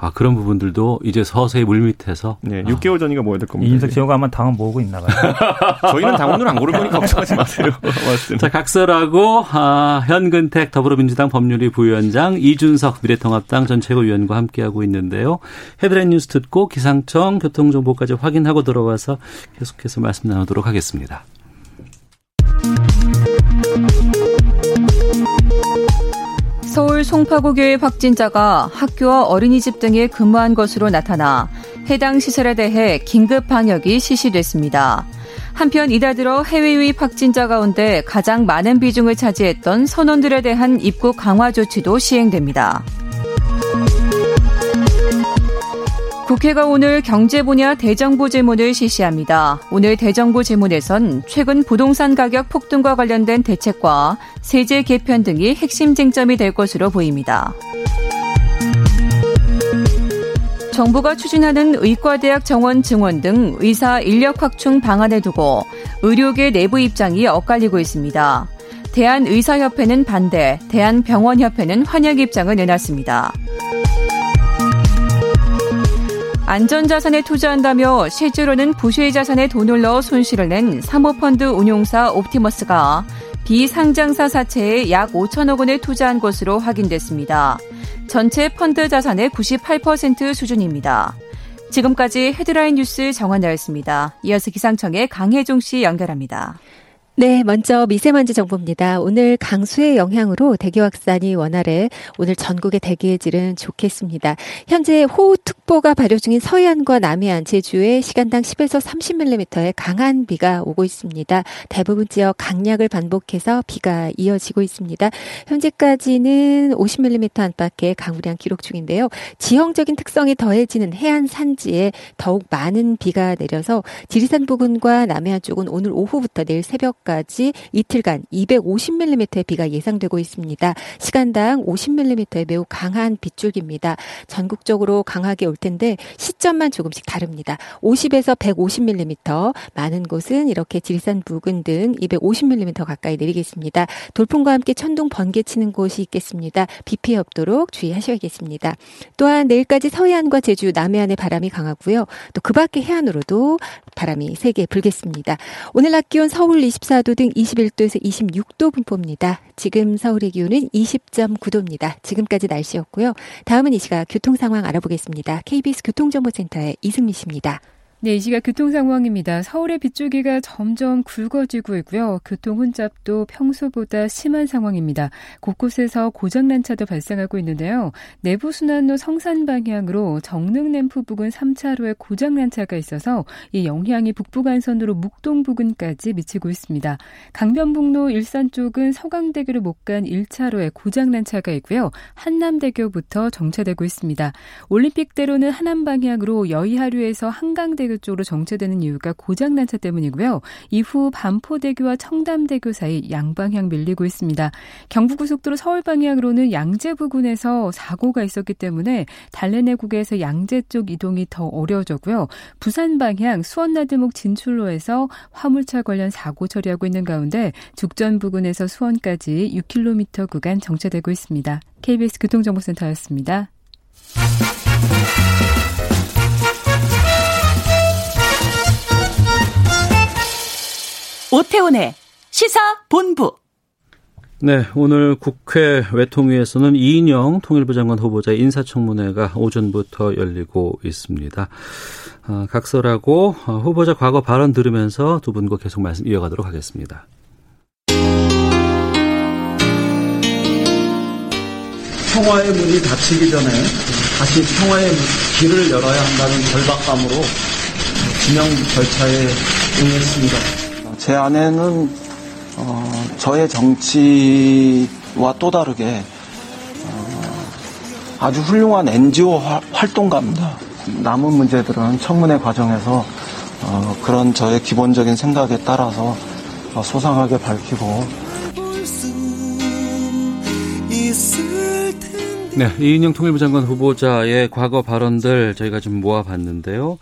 B: 아 그런 부분들도 이제 서서히 물밑에서
E: 네, 6개월 전이가 모여야 될 겁니다.
F: 이준석. 최고가 아마 당원 모으고 있나 봐요.
E: 저희는 당원을 안 고를 거니까 걱정하지 마세요. 맞습니다.
B: 자 각설하고 아, 현근택 더불어민주당 법률위 부위원장 이준석 미래통합당 전 최고위원과 함께하고 있는데요. 헤드라인 뉴스 듣고 기상청 교통정보까지 확인하고 들어와서 계속해서 말씀 나누도록 하겠습니다.
J: 서울 송파구교의 확진자가 학교와 어린이집 등에 근무한 것으로 나타나 해당 시설에 대해 긴급 방역이 실시됐습니다. 한편 이달 들어 해외 유입 확진자 가운데 가장 많은 비중을 차지했던 선원들에 대한 입국 강화 조치도 시행됩니다. 국회가 오늘 경제 분야 대정부 질문을 실시합니다. 오늘 대정부 질문에선 최근 부동산 가격 폭등과 관련된 대책과 세제 개편 등이 핵심 쟁점이 될 것으로 보입니다. 정부가 추진하는 의과대학 정원 증원 등 의사 인력 확충 방안을 두고 의료계 내부 입장이 엇갈리고 있습니다. 대한의사협회는 반대, 대한병원협회는 환영 입장을 내놨습니다. 안전자산에 투자한다며 실제로는 부실 자산에 돈을 넣어 손실을 낸 사모펀드 운용사 옵티머스가 비상장사 사채에 약 5천억 원을 투자한 것으로 확인됐습니다. 전체 펀드 자산의 98% 수준입니다. 지금까지 헤드라인 뉴스 정원나였습니다. 이어서 기상청의 강혜종 씨 연결합니다.
K: 네, 먼저 미세먼지 정보입니다. 오늘 강수의 영향으로 대기 확산이 원활해 오늘 전국의 대기의 질은 좋겠습니다. 현재 호우특보가 발효 중인 서해안과 남해안, 제주에 시간당 10에서 30mm의 강한 비가 오고 있습니다. 대부분 지역 강약을 반복해서 비가 이어지고 있습니다. 현재까지는 50mm 안팎의 강우량 기록 중인데요. 지형적인 특성이 더해지는 해안 산지에 더욱 많은 비가 내려서 지리산 부근과 남해안 쪽은 오늘 오후부터 내일 새벽 내일까지 이틀간 250mm의 비가 예상되고 있습니다. 시간당 50mm의 매우 강한 빗줄기입니다. 전국적으로 강하게 올 텐데 시점만 조금씩 다릅니다. 50에서 150mm, 많은 곳은 이렇게 지리산 부근 등 250mm 가까이 내리겠습니다. 돌풍과 함께 천둥 번개 치는 곳이 있겠습니다. 비 피해 없도록 주의하셔야겠습니다. 또한 내일까지 서해안과 제주, 남해안의 바람이 강하고요. 또 그 밖의 해안으로도 바람이 세게 불겠습니다. 오늘 낮 기온 서울 24 14도 등 21도에서 26도 분포입니다. 지금 서울의 기온은 20.9도입니다. 지금까지 날씨였고요. 다음은 이 시각 교통 상황 알아보겠습니다. KBS 교통정보센터의 이승미 씨입니다.
L: 네, 이 시각 교통 상황입니다. 서울의 빗줄기가 점점 굵어지고 있고요. 교통 혼잡도 평소보다 심한 상황입니다. 곳곳에서 고장난 차도 발생하고 있는데요. 내부 순환로 성산 방향으로 정릉 램프 부근 3차로에 고장난 차가 있어서 이 영향이 북부간선으로 묵동 부근까지 미치고 있습니다. 강변북로 일산 쪽은 서강대교를 못간 1차로에 고장난 차가 있고요. 한남대교부터 정체되고 있습니다. 올림픽대로는 하남 방향으로 여의하류에서 한강대 한강대교 쪽으로 정체되는 이유가 고장난 차 때문이고요. 이후 반포대교와 청담대교 사이 양방향 밀리고 있습니다. 경부고속도로 서울 방향으로는 양재 부근에서 사고가 있었기 때문에 달래내국에서 양재 쪽 이동이 더 어려워졌고요. 부산 방향 수원나들목 진출로에서 화물차 관련 사고 처리하고 있는 가운데 죽전 부근에서 수원까지 6km 구간 정체되고 있습니다. KBS 교통정보센터였습니다.
M: 오태훈의 시사본부.
B: 네, 오늘 국회 외통위에서는 이인영 통일부 장관 후보자 인사청문회가 오전부터 열리고 있습니다. 아, 각설하고 아, 후보자 과거 발언 들으면서 두 분과 계속 말씀 이어가도록 하겠습니다.
N: 평화의 문이 닫히기 전에 다시 평화의 길을 열어야 한다는 절박감으로 지명 절차에 응했습니다. 제 아내는 어, 저의 정치와 또 다르게 어, 아주 훌륭한 NGO 활동가입니다. 남은 문제들은 청문회 과정에서 어, 그런 저의 기본적인 생각에 따라서 어, 소상하게 밝히고
B: 네, 이인영 통일부 장관 후보자의 과거 발언들 저희가 좀 모아봤는데요.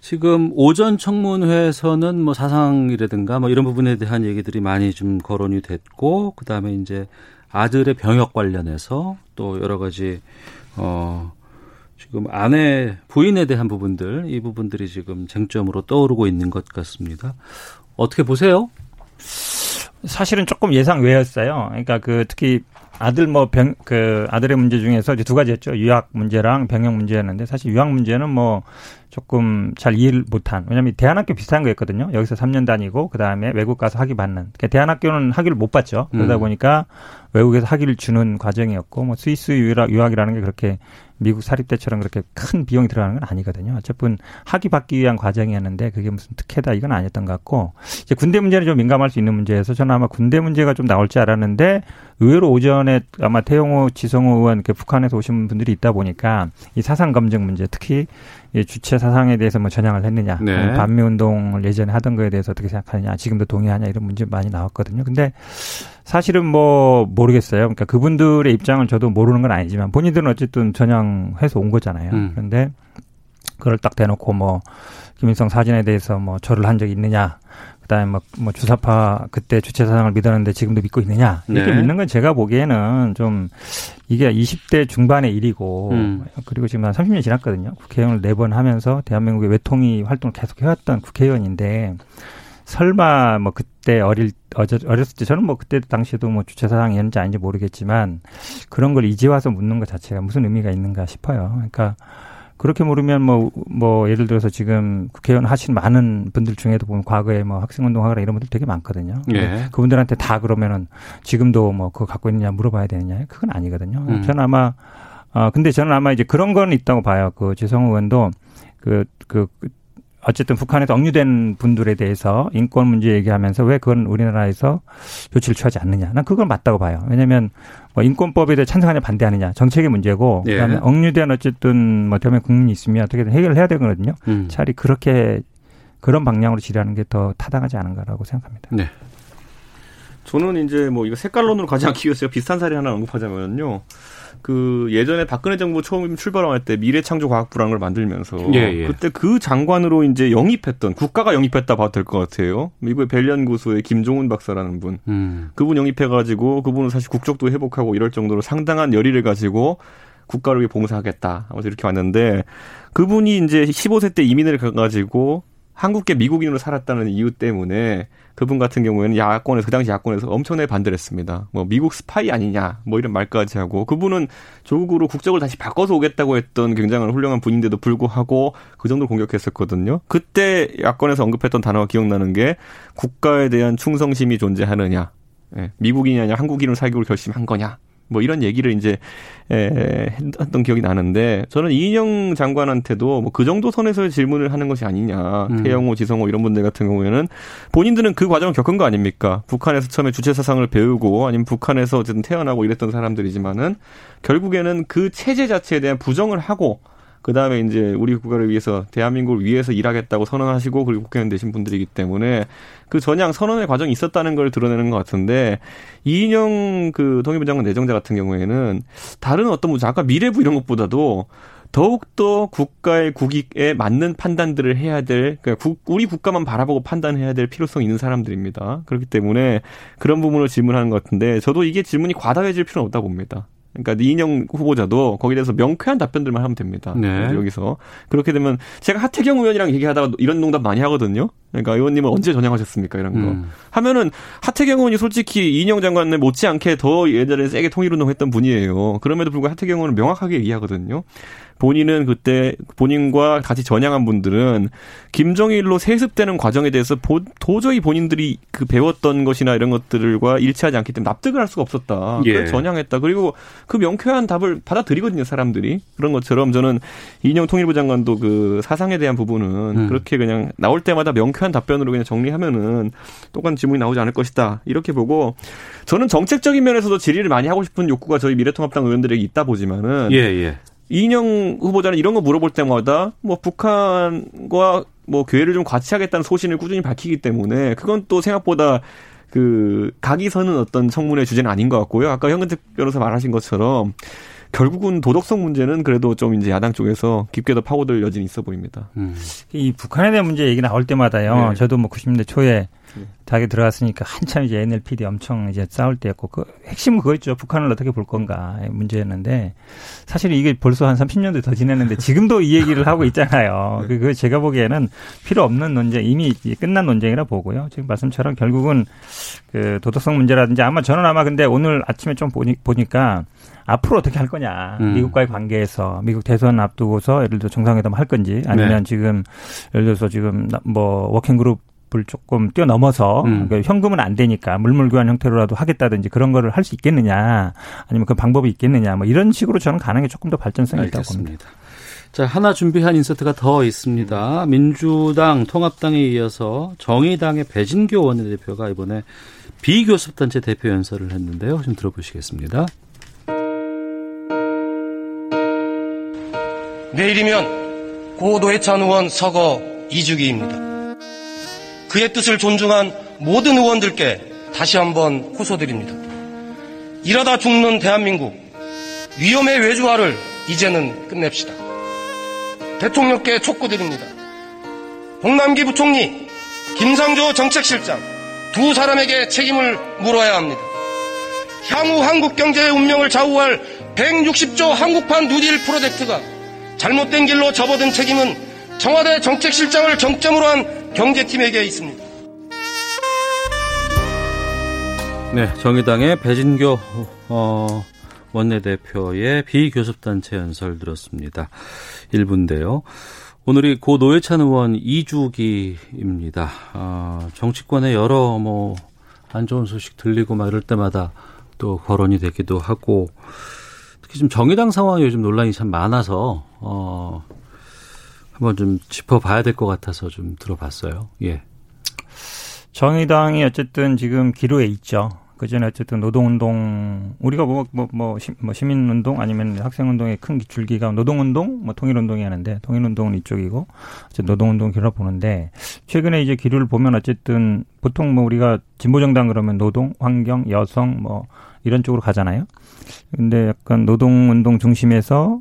B: 지금 오전 청문회에서는 뭐 사상이라든가 뭐 이런 부분에 대한 얘기들이 많이 좀 거론이 됐고 그다음에 이제 아들의 병역 관련해서 또 여러 가지 어 지금 아내 부인에 대한 부분들 이 부분들이 지금 쟁점으로 떠오르고 있는 것 같습니다. 어떻게 보세요?
F: 사실은 조금 예상 외였어요. 그러니까 그 특히 아들 뭐병그 아들의 문제 중에서 이제 두 가지였죠. 유학 문제랑 병역 문제였는데 사실 유학 문제는 뭐 조금 잘 이해를 못한 왜냐하면 대안학교 비슷한 거였거든요. 여기서 3년 다니고 그 다음에 외국 가서 학위 받는. 그러니까 대안학교는 학위를 못 받죠. 그러다 음. 보니까 외국에서 학위를 주는 과정이었고 뭐 스위스 유학, 유학이라는 게 그렇게 미국 사립대처럼 그렇게 큰 비용이 들어가는 건 아니거든요. 어쨌든 학위 받기 위한 과정이었는데 그게 무슨 특혜다 이건 아니었던 것 같고 이제 군대 문제는 좀 민감할 수 있는 문제여서 저는 아마 군대 문제가 좀 나올 줄 알았는데 의외로 오전에 아마 태용호, 지성호 의원 그 북한에서 오신 분들이 있다 보니까 이 사상 검증 문제 특히 이 주체 사상에 대해서 뭐 전향을 했느냐, 네. 반미 운동을 예전에 하던 거에 대해서 어떻게 생각하느냐, 지금도 동의하냐 이런 문제 많이 나왔거든요. 근데 사실은 뭐 모르겠어요. 그러니까 그분들의 입장을 저도 모르는 건 아니지만 본인들은 어쨌든 전향 해서 온 거잖아요. 음. 그런데 그걸 딱 대놓고 뭐 김일성 사진에 대해서 뭐 절을 한 적이 있느냐, 그다음에 뭐, 뭐 주사파 그때 주체 사상을 믿었는데 지금도 믿고 있느냐 이렇게 네. 믿는 건 제가 보기에는 좀 이게 20대 중반의 일이고 음. 그리고 지금 한 30년 지났거든요. 국회의원을 네 번 하면서 대한민국의 외통위 활동을 계속 해왔던 국회의원인데 설마 뭐 그때 어릴 어저, 어렸을 때 저는 뭐 그때 당시에도 뭐 주최 사상이었는지 아닌지 모르겠지만 그런 걸 이제 와서 묻는 것 자체가 무슨 의미가 있는가 싶어요. 그러니까 그렇게 모르면 뭐, 뭐, 예를 들어서 지금 국회의원 하신 많은 분들 중에도 보면 과거에 뭐 학생운동 하거나 이런 분들 되게 많거든요.
B: 예.
F: 그분들한테 다 그러면은 지금도 뭐 그거 갖고 있느냐 물어봐야 되느냐. 그건 아니거든요.
B: 음.
F: 저는 아마, 어, 근데 저는 아마 이제 그런 건 있다고 봐요. 그 지성 의원도 그, 그, 그 어쨌든 북한에서 억류된 분들에 대해서 인권 문제 얘기하면서 왜 그건 우리나라에서 조치를 취하지 않느냐. 난 그건 맞다고 봐요. 왜냐하면 뭐 인권법에 대해 찬성하냐 반대하느냐 정책의 문제고
B: 예.
F: 그다음에 억류된 어쨌든 뭐 대면 국민이 있으면 어떻게든 해결을 해야 되거든요.
B: 음.
F: 차라리 그렇게 그런 방향으로 질의하는 게 더 타당하지 않은가라고 생각합니다.
E: 네. 저는 이제 뭐 이거 색깔론으로 가지 않기 위해서 비슷한 사례 하나 언급하자면요. 그 예전에 박근혜 정부 처음 출발할 때 미래창조과학부라는 걸 만들면서
B: 예, 예.
E: 그때 그 장관으로 이제 영입했던 국가가 영입했다 봐도 될 것 같아요. 미국의 벨리안구소의 김종훈 박사라는 분.
B: 음.
E: 그분 영입해가지고 그분은 사실 국적도 회복하고 이럴 정도로 상당한 열의를 가지고 국가를 위해 봉사하겠다. 아무튼 이렇게 왔는데 그분이 이제 15세 때 이민을 가가지고 한국계 미국인으로 살았다는 이유 때문에 그분 같은 경우에는 야권에서 그 당시 야권에서 엄청나게 반대를 했습니다. 뭐 미국 스파이 아니냐 뭐 이런 말까지 하고 그분은 조국으로 국적을 다시 바꿔서 오겠다고 했던 굉장히 훌륭한 분인데도 불구하고 그 정도로 공격했었거든요. 그때 야권에서 언급했던 단어가 기억나는 게 국가에 대한 충성심이 존재하느냐, 예, 미국인이 아니라 한국인으로 살기로 결심한 거냐. 뭐 이런 얘기를 이제 에, 했던 기억이 나는데 저는 이인영 장관한테도 뭐 그 정도 선에서의 질문을 하는 것이 아니냐
B: 음.
E: 태영호 지성호 이런 분들 같은 경우에는 본인들은 그 과정을 겪은 거 아닙니까 북한에서 처음에 주체 사상을 배우고 아니면 북한에서 어쨌든 태어나고 이랬던 사람들이지만은 결국에는 그 체제 자체에 대한 부정을 하고 그 다음에 이제 우리 국가를 위해서 대한민국을 위해서 일하겠다고 선언하시고 그리고 국회의원 되신 분들이기 때문에 그 전향 선언의 과정이 있었다는 걸 드러내는 것 같은데 이인영 그 통일부 장관 내정자 같은 경우에는 다른 어떤 문제 아까 미래부 이런 것보다도 더욱더 국가의 국익에 맞는 판단들을 해야 될, 그러니까 국, 우리 국가만 바라보고 판단해야 될 필요성이 있는 사람들입니다. 그렇기 때문에 그런 부분을 질문하는 것 같은데 저도 이게 질문이 과다해질 필요는 없다고 봅니다. 그러니까 이인영 후보자도 거기에 대해서 명쾌한 답변들만 하면 됩니다.
B: 네.
E: 여기서 그렇게 되면 제가 하태경 의원이랑 얘기하다가 이런 농담 많이 하거든요. 그러니까 의원님은 언제 전향하셨습니까 이런 거
B: 음.
E: 하면은 하태경 의원이 솔직히 이인영 장관을 못지않게 더 예전에 세게 통일운동했던 분이에요. 그럼에도 불구하고 하태경 의원은 명확하게 얘기하거든요. 본인은 그때 본인과 같이 전향한 분들은 김정일로 세습되는 과정에 대해서 보- 도저히 본인들이 그 배웠던 것이나 이런 것들과 일치하지 않기 때문에 납득을 할 수가 없었다.
B: 예.
E: 그래서 전향했다. 그리고 그 명쾌한 답을 받아들이거든요, 사람들이. 그런 것처럼 저는 이인영 통일부 장관도 그 사상에 대한 부분은
B: 음.
E: 그렇게 그냥 나올 때마다 명쾌한 답변으로 그냥 정리하면은 똑같은 질문이 나오지 않을 것이다. 이렇게 보고 저는 정책적인 면에서도 질의를 많이 하고 싶은 욕구가 저희 미래통합당 의원들에게 있다 보지만은
B: 예, 예.
E: 이인영 후보자는 이런 거 물어볼 때마다 뭐 북한과 뭐 교회를 좀 과치하겠다는 소신을 꾸준히 밝히기 때문에 그건 또 생각보다 그 각이 서는 어떤 청문회 주제는 아닌 것 같고요. 아까 현근택 변호사 말하신 것처럼 결국은 도덕성 문제는 그래도 좀 이제 야당 쪽에서 깊게 더 파고들 여진이 있어 보입니다.
B: 음.
F: 이 북한에 대한 문제 얘기 나올 때마다요.
E: 네.
F: 저도 뭐 90년대 초에 대학에 들어갔으니까 한참 이제 NLPD 엄청 이제 싸울 때였고 그 핵심은 그거였죠. 북한을 어떻게 볼 건가의 문제였는데 사실 이게 벌써 한 30년도 더 지났는데 지금도 이 얘기를 하고 있잖아요. 그- 그 제가 보기에는 필요 없는 논쟁 이미 끝난 논쟁이라 보고요. 지금 말씀처럼 결국은 그 도덕성 문제라든지 아마 저는 아마 근데 오늘 아침에 좀 보니, 보니까 앞으로 어떻게 할 거냐.
B: 음.
F: 미국과의 관계에서 미국 대선 앞두고서 예를 들어 정상회담 할 건지 아니면
B: 네.
F: 지금 예를 들어서 지금 나- 뭐 워킹 그룹 을 조금 뛰어넘어서
B: 음.
F: 그 현금은 안 되니까 물물 교환 형태로라도 하겠다든지 그런 거를 할 수 있겠느냐 아니면 그 방법이 있겠느냐 뭐 이런 식으로 저는 가능에 조금 더 발전성이 있다고 봅니다.
B: 알겠습니다. 자, 하나 준비한 인서트가 더 있습니다. 민주당, 통합당에 이어서 정의당의 배진교 원내대표가 이번에 비교섭단체 대표 연설을 했는데요. 좀 들어보시겠습니다.
O: 내일이면 고 노회찬 의원 서거 2주기입니다. 그의 뜻을 존중한 모든 의원들께 다시 한번 호소드립니다. 이러다 죽는 대한민국 위험의 외주화를 이제는 끝냅시다. 대통령께 촉구드립니다. 홍남기 부총리, 김상조 정책실장 두 사람에게 책임을 물어야 합니다. 향후 한국 경제의 운명을 좌우할 160조 한국판 누딜 프로젝트가 잘못된 길로 접어든 책임은 청와대 정책실장을 정점으로 한 경제팀에게 있습니다.
B: 네, 정의당의 배진교 어, 원내대표의 비교섭단체 연설 들었습니다. 1부인데요. 오늘이 고 노회찬 의원 2주기입니다. 아, 정치권에 여러 뭐 안 좋은 소식 들리고 막 이럴 때마다 또 거론이 되기도 하고 특히 지금 정의당 상황이 요즘 논란이 참 많아서 어 한번 좀 짚어봐야 될 것 같아서 좀 들어봤어요. 예.
F: 정의당이 어쨌든 지금 기로에 있죠. 그 전에 어쨌든 노동운동 우리가 뭐뭐뭐뭐 시민운동 아니면 학생운동의 큰 줄기가 노동운동 뭐 통일운동이 하는데 통일운동은 이쪽이고 어쨌든 노동운동 기로 보는데 최근에 이제 기류를 보면 어쨌든 보통 뭐 우리가 진보정당 그러면 노동 환경 여성 뭐 이런 쪽으로 가잖아요. 근데 약간 노동운동 중심에서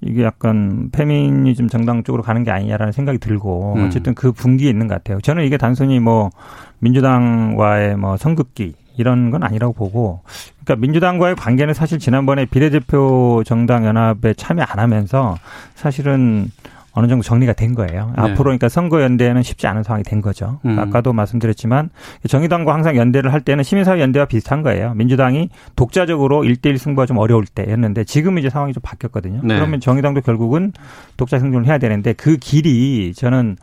F: 이게 약간 페미니즘 정당 쪽으로 가는 게 아니냐라는 생각이 들고 음. 어쨌든 그 분기에 있는 것 같아요. 저는 이게 단순히 뭐 민주당과의 뭐 선긋기 이런 건 아니라고 보고 그러니까 민주당과의 관계는 사실 지난번에 비례대표 정당 연합에 참여 안 하면서 사실은 어느 정도 정리가 된 거예요. 네. 앞으로 그러니까 선거 연대는 쉽지 않은 상황이 된 거죠. 음. 아까도 말씀드렸지만 정의당과 항상 연대를 할 때는 시민사회 연대와 비슷한 거예요. 민주당이 독자적으로 일대일 승부가 좀 어려울 때였는데 지금 이제 상황이 좀 바뀌었거든요. 네. 그러면 정의당도 결국은 독자 생존을 해야 되는데 그 길이 저는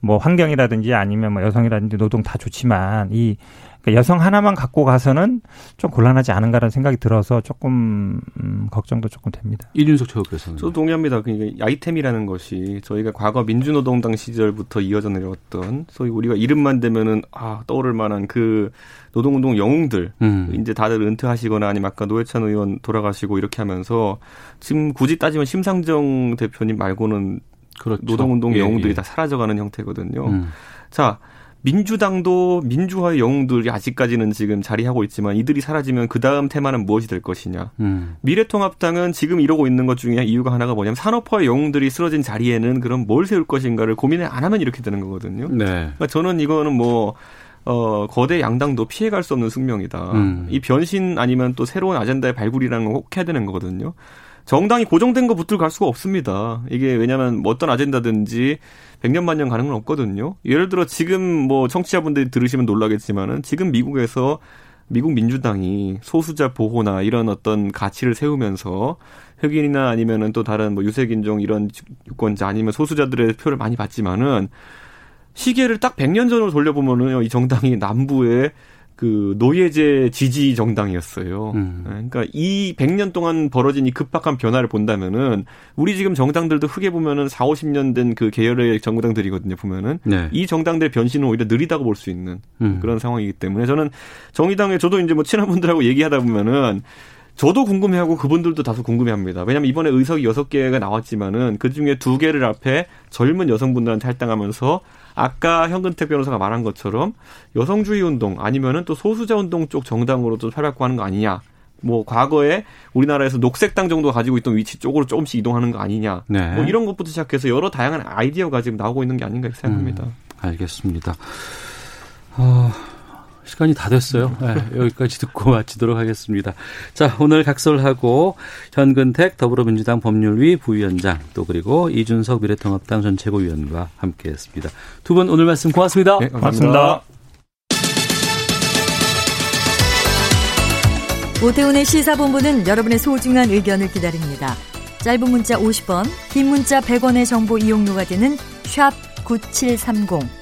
F: 뭐 환경이라든지 아니면 뭐 여성이라든지 노동 다 좋지만 이 그러니까 여성 하나만 갖고 가서는 좀 곤란하지 않은가라는 생각이 들어서 조금 음, 걱정도 조금 됩니다.
B: 이준석 최고께서는
E: 저도 동의합니다. 그러니까 아이템이라는 것이 저희가 과거 민주노동당 시절부터 이어져 내려왔던 소위 우리가 이름만 되면은 아 떠오를 만한 그 노동운동 영웅들 음. 이제 다들 은퇴하시거나 아니면 아까 노회찬 의원 돌아가시고 이렇게 하면서 지금 굳이 따지면 심상정 대표님 말고는 그렇죠. 노동운동 예, 영웅들이 예. 다 사라져가는 형태거든요. 음. 자 민주당도 민주화의 영웅들이 아직까지는 지금 자리하고 있지만 이들이 사라지면 그 다음 테마는 무엇이 될 것이냐. 음. 미래통합당은 지금 이러고 있는 것 중에 이유가 하나가 뭐냐면 산업화의 영웅들이 쓰러진 자리에는 그럼 뭘 세울 것인가를 고민을 안 하면 이렇게 되는 거거든요. 네. 그러니까 저는 이거는 뭐 어, 거대 양당도 피해갈 수 없는 숙명이다. 음. 이 변신 아니면 또 새로운 아젠다의 발굴이라는 걸꼭 해야 되는 거거든요. 정당이 고정된 거 붙들고 갈 수가 없습니다. 이게 왜냐하면 뭐 어떤 아젠다든지 100년 만년 가는 건 없거든요. 예를 들어 지금 뭐 청취자분들이 들으시면 놀라겠지만은 지금 미국에서 미국 민주당이 소수자 보호나 이런 어떤 가치를 세우면서 흑인이나 아니면은 또 다른 뭐 유색인종 이런 유권자 아니면 소수자들의 표를 많이 받지만은 시계를 딱 100년 전으로 돌려보면은 이 정당이 남부에 그 노예제 지지 정당이었어요. 음. 네, 그러니까 이 100년 동안 벌어진 이 급박한 변화를 본다면은 우리 지금 정당들도 흙게 보면은 4, 50년 된 그 계열의 정당들이거든요. 보면은 네. 이 정당들 변신은 오히려 느리다고 볼 수 있는 음. 그런 상황이기 때문에 저는 정의당에 저도 이제 뭐 친한 분들하고 얘기하다 보면은 저도 궁금해하고 그분들도 다소 궁금해합니다. 왜냐하면 이번에 의석이 여섯 개가 나왔지만은 그 중에 두 개를 앞에 젊은 여성분들한테 할당하면서 아까 현근택 변호사가 말한 것처럼 여성주의 운동 아니면은 또 소수자 운동 쪽 정당으로 도 활약하는 거 아니냐. 뭐 과거에 우리나라에서 녹색당 정도 가지고 있던 위치 쪽으로 조금씩 이동하는 거 아니냐. 네. 뭐 이런 것부터 시작해서 여러 다양한 아이디어가 지금 나오고 있는 게 아닌가 생각합니다. 음,
B: 알겠습니다. 어, 시간이 다 됐어요. 네, 여기까지 듣고 마치도록 하겠습니다. 자, 오늘 각설하고 현근택 더불어민주당 법률위 부위원장 또 그리고 이준석 미래통합당 전 최고위원과 함께했습니다. 두 분 오늘 말씀 고맙습니다.
E: 네, 고맙습니다.
P: 오태훈의 시사본부는 여러분의 소중한 의견을 기다립니다. 짧은 문자 50원, 긴 문자 100원의 정보 이용료가 되는 샵 9730.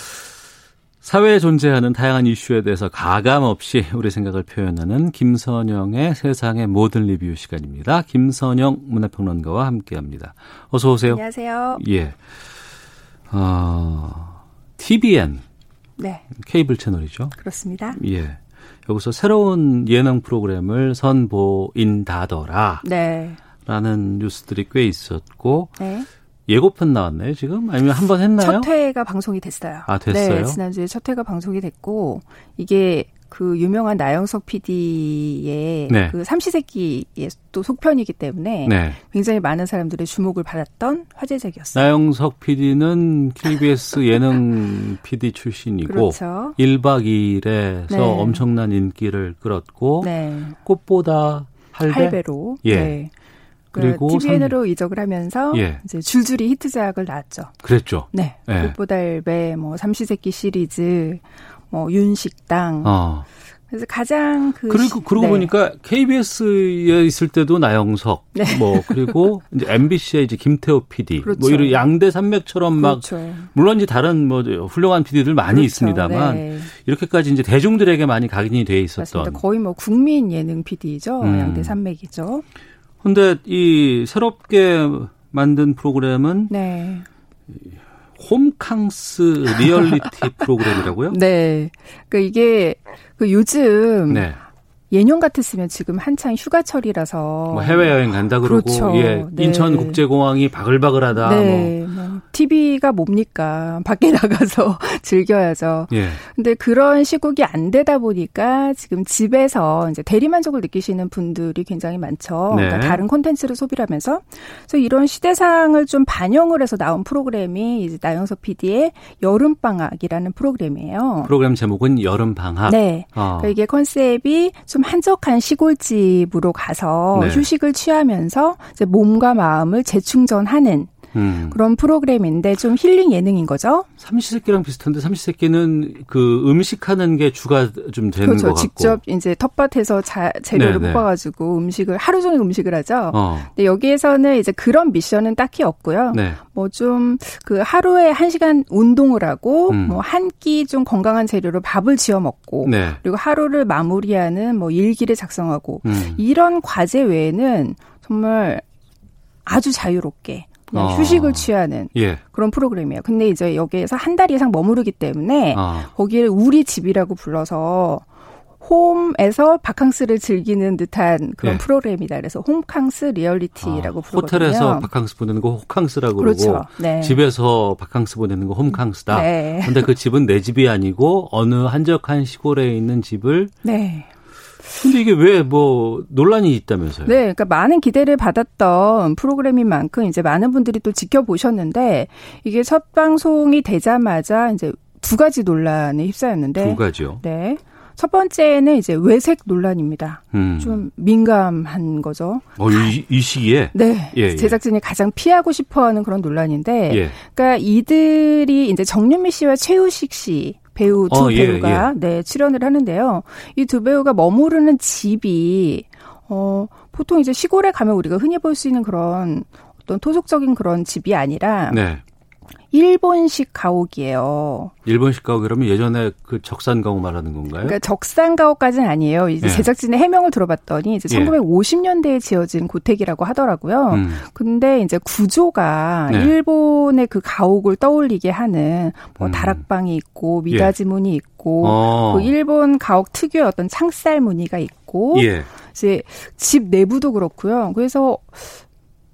B: 사회에 존재하는 다양한 이슈에 대해서 가감 없이 우리 생각을 표현하는 김선영의 세상의 모든 리뷰 시간입니다. 김선영 문화평론가와 함께합니다. 어서 오세요.
Q: 안녕하세요.
B: 예. 어, TBN.
Q: 네.
B: 케이블 채널이죠.
Q: 그렇습니다.
B: 예. 여기서 새로운 예능 프로그램을 선보인다더라.
Q: 네.
B: 라는 뉴스들이 꽤 있었고. 네. 예고편 나왔나요, 지금? 아니면 한 번 했나요?
Q: 첫 회가 방송이 됐어요.
B: 아, 됐어요?
Q: 네, 지난주에 첫 회가 방송이 됐고, 이게 그 유명한 나영석 PD의
B: 네.
Q: 그 삼시세끼의 또 속편이기 때문에
B: 네.
Q: 굉장히 많은 사람들의 주목을 받았던 화제작이었어요.
B: 나영석 PD는 KBS 예능 PD 출신이고
Q: 그렇죠.
B: 1박 2일에서
Q: 네.
B: 엄청난 인기를 끌었고
Q: 네.
B: 꽃보다 할배?
Q: 할배로.
B: 예.
Q: 네.
B: 그리고
Q: 그 TVN으로 이적을 하면서
B: 예.
Q: 이제 줄줄이 히트작을 낳았죠.
B: 그랬죠.
Q: 네.
B: 예.
Q: 꽃보다 할배, 뭐 삼시세끼 시리즈, 뭐 윤식당.
B: 어.
Q: 그래서 가장 그
B: 그리고
Q: 시-
B: 그러고
Q: 네.
B: 보니까 KBS에 있을 때도 나영석,
Q: 네.
B: 뭐 그리고 이제 MBC에 이제 김태호 PD,
Q: 그렇죠.
B: 뭐 이런 양대 산맥처럼 막
Q: 그렇죠.
B: 물론 이제 다른 뭐 훌륭한 PD들 많이
Q: 그렇죠.
B: 있습니다만
Q: 네.
B: 이렇게까지 이제 대중들에게 많이 각인이 돼 있었던.
Q: 맞습니다. 거의 뭐 국민 예능 PD죠.
B: 음.
Q: 양대 산맥이죠.
B: 근데 이 새롭게 만든 프로그램은
Q: 네.
B: 홈캉스 리얼리티 프로그램이라고요?
Q: 네. 그 이게 그 요즘
B: 네.
Q: 예년 같았으면 지금 한창 휴가철이라서
B: 뭐 해외여행 간다 그러고
Q: 그렇죠.
B: 예,
Q: 네.
B: 인천 국제공항이 바글바글하다
Q: 네. 뭐 TV가 뭡니까? 밖에 나가서 즐겨야죠.
B: 뭐 예.
Q: 근데 그런 시국이 안 되다 보니까 지금 집에서 이제 대리만족을 느끼시는 분들이 굉장히 많죠.
B: 네.
Q: 그러니까 다른 콘텐츠를 소비를 하면서. 그래서 이런 시대상을 좀 반영을 해서 나온 프로그램이 이제 나영석 PD의 여름 방학이라는 프로그램이에요.
B: 프로그램 제목은 여름 방학.
Q: 네.
B: 어.
Q: 그러니까 이게 컨셉이 좀 한적한 시골집으로 가서
B: 네.
Q: 휴식을 취하면서 이제 몸과 마음을 재충전하는
B: 음.
Q: 그런 프로그램인데 좀 힐링 예능인 거죠.
B: 삼시세끼랑 비슷한데 삼시세끼는 그 음식하는 게 주가 좀 되는
Q: 그렇죠.
B: 것 같고.
Q: 직접 이제 텃밭에서 자, 재료를
B: 네, 네.
Q: 뽑아가지고 음식을 하루 종일 음식을 하죠.
B: 어.
Q: 근데 여기에서는 이제 그런 미션은 딱히 없고요.
B: 네.
Q: 뭐좀 그 하루에 한 시간 운동을 하고
B: 음.
Q: 뭐한 끼 좀 건강한 재료로 밥을 지어 먹고
B: 네.
Q: 그리고 하루를 마무리하는 뭐 일기를 작성하고
B: 음.
Q: 이런 과제 외에는 정말 아주 자유롭게 그냥
B: 어.
Q: 휴식을 취하는
B: 예.
Q: 그런 프로그램이에요. 근데 이제 여기에서 한 달 이상 머무르기 때문에
B: 아.
Q: 거기를 우리 집이라고 불러서 홈에서 바캉스를 즐기는 듯한 그런
B: 예.
Q: 프로그램이다. 그래서 홈캉스 리얼리티라고 부르거든요.
B: 호텔에서 바캉스 보내는 거 호캉스라고
Q: 그렇죠.
B: 그러고
Q: 네.
B: 집에서 바캉스 보내는 거 홈캉스다.
Q: 네.
B: 근데 그 집은 내 집이 아니고 어느 한적한 시골에 있는 집을
Q: 네.
B: 근데 이게 왜 뭐 논란이 있다면서요?
Q: 네, 그러니까 많은 기대를 받았던 프로그램인 만큼 이제 많은 분들이 또 지켜보셨는데 이게 첫 방송이 되자마자 이제 두 가지 논란에 휩싸였는데
B: 두 가지요.
Q: 네. 첫 번째는 이제 외색 논란입니다.
B: 음.
Q: 좀 민감한 거죠.
B: 어, 이, 이 시기에
Q: 네.
B: 예, 예.
Q: 제작진이 가장 피하고 싶어 하는 그런 논란인데
B: 예.
Q: 그러니까 이들이 이제 정윤미 씨와 최우식 씨 배우 두
B: 어, 예,
Q: 배우가 네, 출연을 하는데요. 이 두 배우가 머무르는 집이 어 보통 이제 시골에 가면 우리가 흔히 볼 수 있는 그런 어떤 토속적인 그런 집이 아니라
B: 네.
Q: 일본식 가옥이에요.
B: 일본식 가옥 그러면 예전에 그 적산 가옥 말하는 건가요?
Q: 그러니까 적산 가옥까지는 아니에요. 이제
B: 예.
Q: 제작진의 해명을 들어봤더니 이제
B: 예.
Q: 1950년대에 지어진 고택이라고 하더라고요.
B: 음.
Q: 근데 이제 구조가
B: 네.
Q: 일본의 그 가옥을 떠올리게 하는 뭐 다락방이 있고 미닫이 문이 있고
B: 음. 어.
Q: 그 일본 가옥 특유의 어떤 창살 무늬가 있고
B: 예.
Q: 이제 집 내부도 그렇고요. 그래서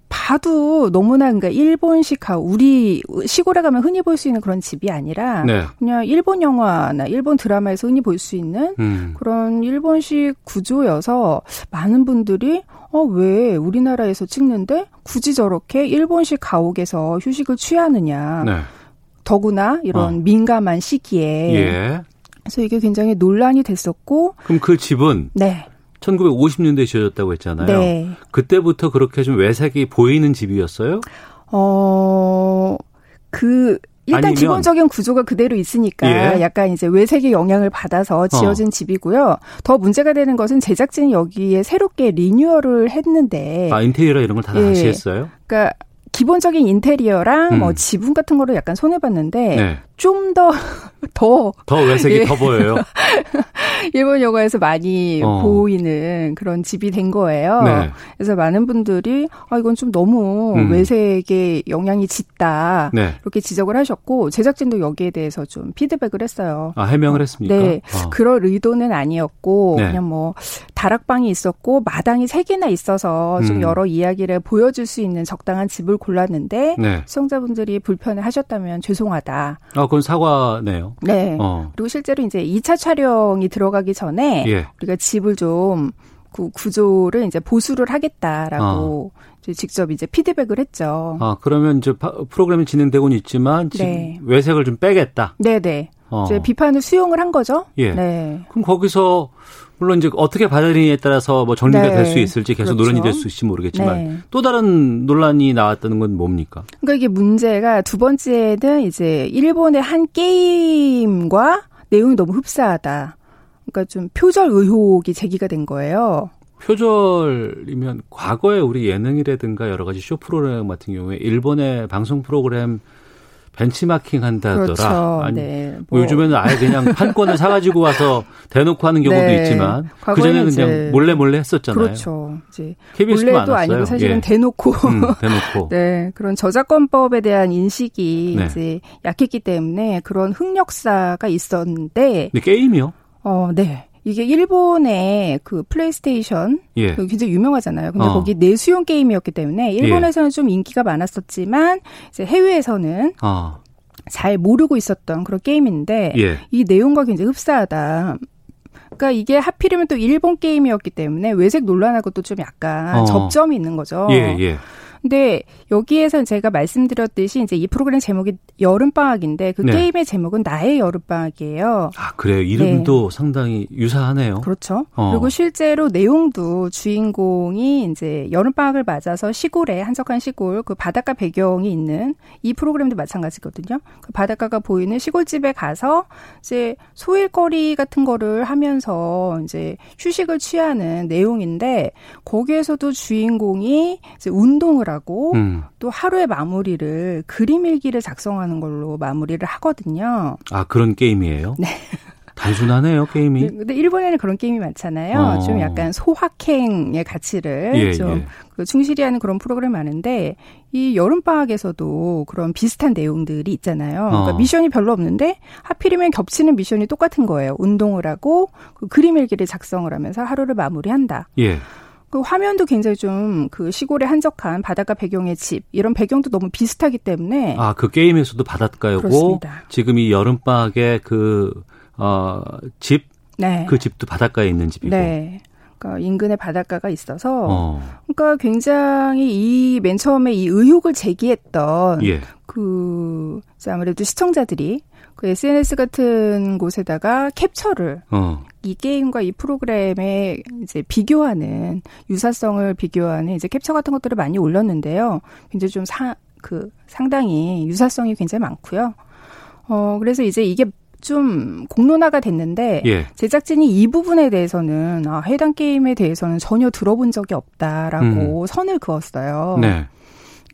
Q: 봐도 너무나 그러니까 일본식 가옥 우리 시골에 가면 흔히 볼 수 있는 그런 집이 아니라
B: 네.
Q: 그냥 일본 영화나 일본 드라마에서 흔히 볼 수 있는
B: 음.
Q: 그런 일본식 구조여서 많은 분들이 어, 왜 우리나라에서 찍는데 굳이 저렇게 일본식 가옥에서 휴식을 취하느냐.
B: 네.
Q: 더구나 이런
B: 어.
Q: 민감한 시기에.
B: 예.
Q: 그래서 이게 굉장히 논란이 됐었고.
B: 그럼 그 집은
Q: 네.
B: 1950년대에 지어졌다고 했잖아요.
Q: 네.
B: 그때부터 그렇게 좀 외색이 보이는 집이었어요?
Q: 어, 그, 일단
B: 아니면-
Q: 기본적인 구조가 그대로 있으니까
B: 예.
Q: 약간 이제 외색의 영향을 받아서 지어진 집이고요. 더 문제가 되는 것은 제작진이 여기에 새롭게 리뉴얼을 했는데.
B: 아, 인테리어 이런 걸다
Q: 예.
B: 다시 했어요?
Q: 그러니까 기본적인 인테리어랑
B: 음.
Q: 뭐 지붕 같은 거를 약간 손해 봤는데
B: 네.
Q: 좀 더 더
B: 더 외색이
Q: 예.
B: 더 보여요.
Q: 일본 영화에서 많이
B: 어.
Q: 보이는 그런 집이 된 거예요.
B: 네.
Q: 그래서 많은 분들이 아 이건 좀 너무
B: 음.
Q: 외색에 영향이 짙다
B: 네.
Q: 이렇게 지적을 하셨고 제작진도 여기에 대해서 좀 피드백을 했어요.
B: 아, 해명을 했습니까?
Q: 네,
B: 어.
Q: 그럴 의도는 아니었고
B: 네.
Q: 그냥 뭐 다락방이 있었고 마당이 세 개나 있어서 좀
B: 음.
Q: 여러 이야기를 보여줄 수 있는 적당한 집을 골랐는데
B: 네.
Q: 시청자분들이 불편해하셨다면 죄송하다.
B: 아, 그건 사과네요.
Q: 네.
B: 어.
Q: 그리고 실제로 이제 2차 촬영이 들어가기 전에
B: 예.
Q: 우리가 집을 좀 그 구조를 이제 보수를 하겠다라고
B: 어.
Q: 이제 직접 이제 피드백을 했죠.
B: 아, 그러면 이제 파- 프로그램이 진행되고는 있지만 지금
Q: 네.
B: 외색을 좀 빼겠다.
Q: 네네.
B: 어.
Q: 이제 비판을 수용을 한 거죠.
B: 예.
Q: 네.
B: 그럼 거기서 물론 이제 어떻게 받아들이냐에 따라서 뭐 정리가
Q: 네.
B: 될수 있을지 계속
Q: 그렇죠.
B: 논란이 될 수 있을지 모르겠지만
Q: 네.
B: 또 다른 논란이 나왔다는 건 뭡니까?
Q: 그러니까 이게 문제가 두 번째는 이제 일본의 한 게임과 내용이 너무 흡사하다. 그러니까 좀 표절 의혹이 제기가 된 거예요.
B: 표절이면 과거에 우리 예능이라든가 여러 가지 쇼 프로그램 같은 경우에 일본의 방송 프로그램 벤치마킹 한다더라.
Q: 그렇죠.
B: 아니,
Q: 네.
B: 뭐
Q: 뭐.
B: 요즘에는 아예 그냥 판권을 사가지고 와서 대놓고 하는 경우도
Q: 네.
B: 있지만 그
Q: 과거에는
B: 전에는 그냥 몰래 몰래 했었잖아요.
Q: 그렇죠. 이제 몰래도
B: 많았어요.
Q: 아니고 사실은
B: 예.
Q: 대놓고
B: 음, 대놓고.
Q: 네, 그런 저작권법에 대한 인식이
B: 네.
Q: 이제 약했기 때문에 그런 흑역사가 있었는데
B: 근데 게임이요?
Q: 어, 네. 이게 일본의 그 플레이스테이션
B: 예.
Q: 그 굉장히 유명하잖아요. 근데
B: 어.
Q: 거기 내수용 게임이었기 때문에 일본에서는 좀 인기가 많았었지만 이제 해외에서는
B: 아,
Q: 잘 모르고 있었던 그런 게임인데
B: 예.
Q: 이 내용과 굉장히 흡사하다. 그러니까 이게 하필이면 또 일본 게임이었기 때문에 외색 논란하고 또 좀 약간
B: 어.
Q: 접점이 있는 거죠.
B: 예, 예.
Q: 근데 여기에서 제가 말씀드렸듯이 이제 이 프로그램 제목이 여름방학인데 그
B: 네.
Q: 게임의 제목은 나의 여름방학이에요.
B: 아, 그래요. 이름도 상당히 유사하네요.
Q: 그렇죠.
B: 어.
Q: 그리고 실제로 내용도 주인공이 이제 여름방학을 맞아서 시골에 한적한 시골 그 바닷가 배경이 있는 이 프로그램도 마찬가지거든요. 그 바닷가가 보이는 시골집에 가서 이제 소일거리 같은 거를 하면서 이제 휴식을 취하는 내용인데 거기에서도 주인공이 이제 운동을 하고
B: 음.
Q: 또 하루의 마무리를 그림 일기를 작성하는 걸로 마무리를 하거든요.
B: 아, 그런 게임이에요?
Q: 네.
B: 단순하네요, 게임이.
Q: 네, 근데 일본에는 그런 게임이 많잖아요.
B: 어.
Q: 좀 약간 소확행의 가치를
B: 예,
Q: 좀
B: 예.
Q: 그 충실히 하는 그런 프로그램 많은데 이 여름 방학에서도 그런 비슷한 내용들이 있잖아요. 그러니까
B: 어.
Q: 미션이 별로 없는데 하필이면 겹치는 미션이 똑같은 거예요. 운동을 하고 그 그림 일기를 작성을 하면서 하루를 마무리한다.
B: 예.
Q: 그 화면도 굉장히 좀 그 시골의 한적한 바닷가 배경의 집 이런 배경도 너무 비슷하기 때문에
B: 아, 그 게임에서도 바닷가였고
Q: 그렇습니다.
B: 지금 이 여름방학에 그, 어, 집,
Q: 네.
B: 그 집도 바닷가에 있는 집이고.
Q: 네. 그러니까 인근에 바닷가가 있어서
B: 어.
Q: 그러니까 굉장히 이 맨 처음에 이 의혹을 제기했던
B: 예.
Q: 그 아무래도 시청자들이 그 SNS 같은 곳에다가 캡처를
B: 어.
Q: 이 게임과 이 프로그램에 이제 비교하는 유사성을 비교하는 이제 캡처 같은 것들을 많이 올렸는데요. 굉장히 좀 사, 그 상당히 유사성이 굉장히 많고요. 어 그래서 이제 이게 좀 공론화가 됐는데
B: 예.
Q: 제작진이 이 부분에 대해서는 아, 해당 게임에 대해서는 전혀 들어본 적이 없다라고 선을 그었어요.
B: 네.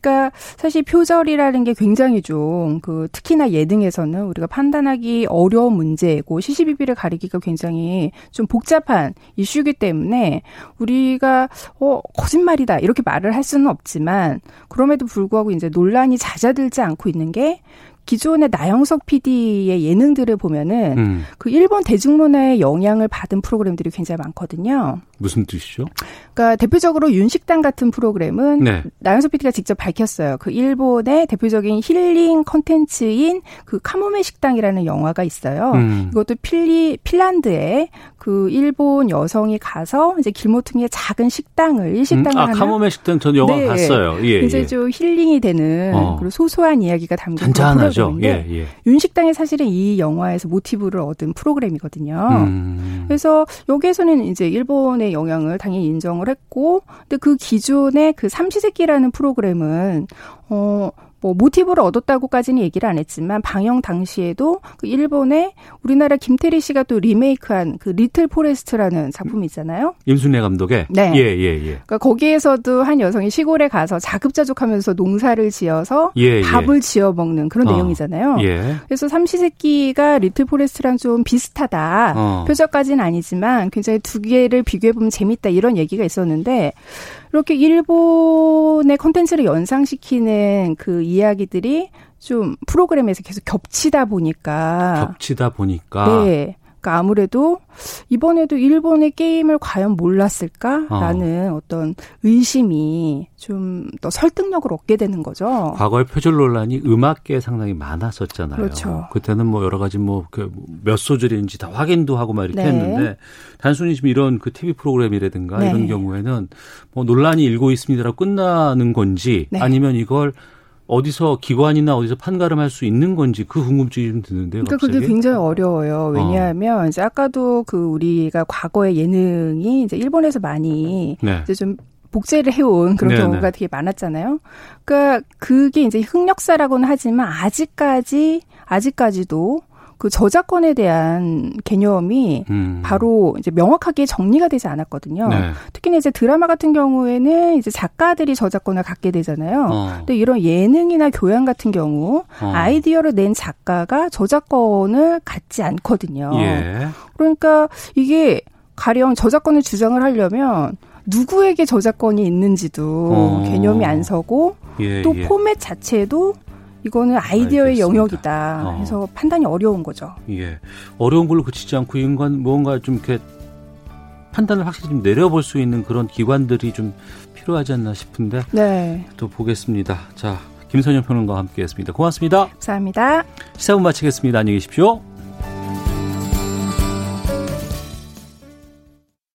Q: 그러니까 사실 표절이라는 게 굉장히 좀 그 특히나 예능에서는 우리가 판단하기 어려운 문제고 시시비비를 가리기가 굉장히 좀 복잡한 이슈이기 때문에 우리가 어 거짓말이다 이렇게 말을 할 수는 없지만 그럼에도 불구하고 이제 논란이 잦아들지 않고 있는 게 기존의 나영석 PD의 예능들을 보면은
B: 음.
Q: 그 일본 대중문화의 영향을 받은 프로그램들이 굉장히 많거든요.
B: 무슨 뜻이죠?
Q: 그러니까 대표적으로 윤식당 같은 프로그램은
B: 네.
Q: 나연석 PD가 직접 밝혔어요. 그 일본의 대표적인 힐링 컨텐츠인 그 카모메 식당이라는 영화가 있어요.
B: 음.
Q: 이것도 필리 핀란드에 그 일본 여성이 가서 이제 길모퉁이의 작은 식당을
B: 음,
Q: 일식당을
B: 아,
Q: 하나
B: 카모메 식당 전 영화
Q: 네.
B: 봤어요. 예,
Q: 굉장히
B: 예.
Q: 좀 힐링이 되는
B: 어.
Q: 그리고 소소한 이야기가 담긴 그런
B: 잔잔하죠.
Q: 프로그램인데
B: 예, 예.
Q: 윤식당이 사실은 이 영화에서 모티브를 얻은 프로그램이거든요.
B: 음.
Q: 그래서 여기에서는 이제 일본의 영향을 당연히 인정을 했고, 근데 그 기존의 그 삼시세끼라는 프로그램은 어. 뭐 모티브를 얻었다고까지는 얘기를 안 했지만 방영 당시에도 그 일본의 우리나라 김태리 씨가 또 리메이크한 그 리틀 포레스트라는 작품이 있잖아요.
B: 임순례 감독의
Q: 네.
B: 예, 예, 예.
Q: 그러니까 거기에서도 한 여성이 시골에 가서 자급자족하면서 농사를 지어서
B: 예, 예.
Q: 밥을 지어 먹는 그런
B: 어.
Q: 내용이잖아요.
B: 예.
Q: 그래서 삼시세끼가 리틀 포레스트랑 좀 비슷하다.
B: 어.
Q: 표절까지는 아니지만 굉장히 두 개를 비교해 보면 재밌다 이런 얘기가 있었는데 이렇게 일본의 콘텐츠를 연상시키는 그 이야기들이 좀 프로그램에서 계속 겹치다 보니까
B: 겹치다 보니까
Q: 네. 그러니까 아무래도 이번에도 일본의 게임을 과연 몰랐을까라는 어. 떤 의심이 좀 더 설득력을 얻게 되는 거죠.
B: 과거에 표절 논란이 음악계에 상당히 많았었잖아요.
Q: 그렇죠.
B: 그때는 뭐 여러 가지 뭐 몇 소절인지 다 확인도 하고 막 이렇게 네. 했는데 단순히 지금 이런 그 TV 프로그램이라든가 네. 이런 경우에는 뭐 논란이 일고 있습니다라고 끝나는 건지 네. 아니면 이걸 어디서 기관이나 어디서 판가름할 수 있는 건지 그 궁금증이 좀 드는데요.
Q: 그러니까 그게 굉장히 어려워요. 왜냐하면 어. 이제 아까도 그 우리가 과거의 예능이 이제 일본에서 많이 네. 이제 좀 복제를 해온 그런 네네. 경우가 되게 많았잖아요. 그러니까 그게 이제 흑역사라고는 하지만 아직까지 아직까지도 그 저작권에 대한 개념이 음. 바로 이제 명확하게 정리가 되지 않았거든요. 네. 특히나 이제 드라마 같은 경우에는 이제 작가들이 저작권을 갖게 되잖아요. 어. 근데 이런 예능이나 교양 같은 경우 어. 아이디어를 낸 작가가 저작권을 갖지 않거든요. 예. 그러니까 이게 가령 저작권을 주장을 하려면 누구에게 저작권이 있는지도 어. 개념이 안 서고 예, 또 예. 포맷 자체도 이거는 아이디어의 알겠습니다. 영역이다. 어. 그래서 판단이 어려운 거죠.
B: 예. 어려운 걸로 그치지 않고 인간 뭔가 좀 이렇게 판단을 확실히 좀 내려볼 수 있는 그런 기관들이 좀 필요하지 않나 싶은데 네. 또 보겠습니다. 자, 김선영 평론가와 함께했습니다. 고맙습니다.
Q: 감사합니다.
B: 시사분 마치겠습니다. 안녕히 계십시오.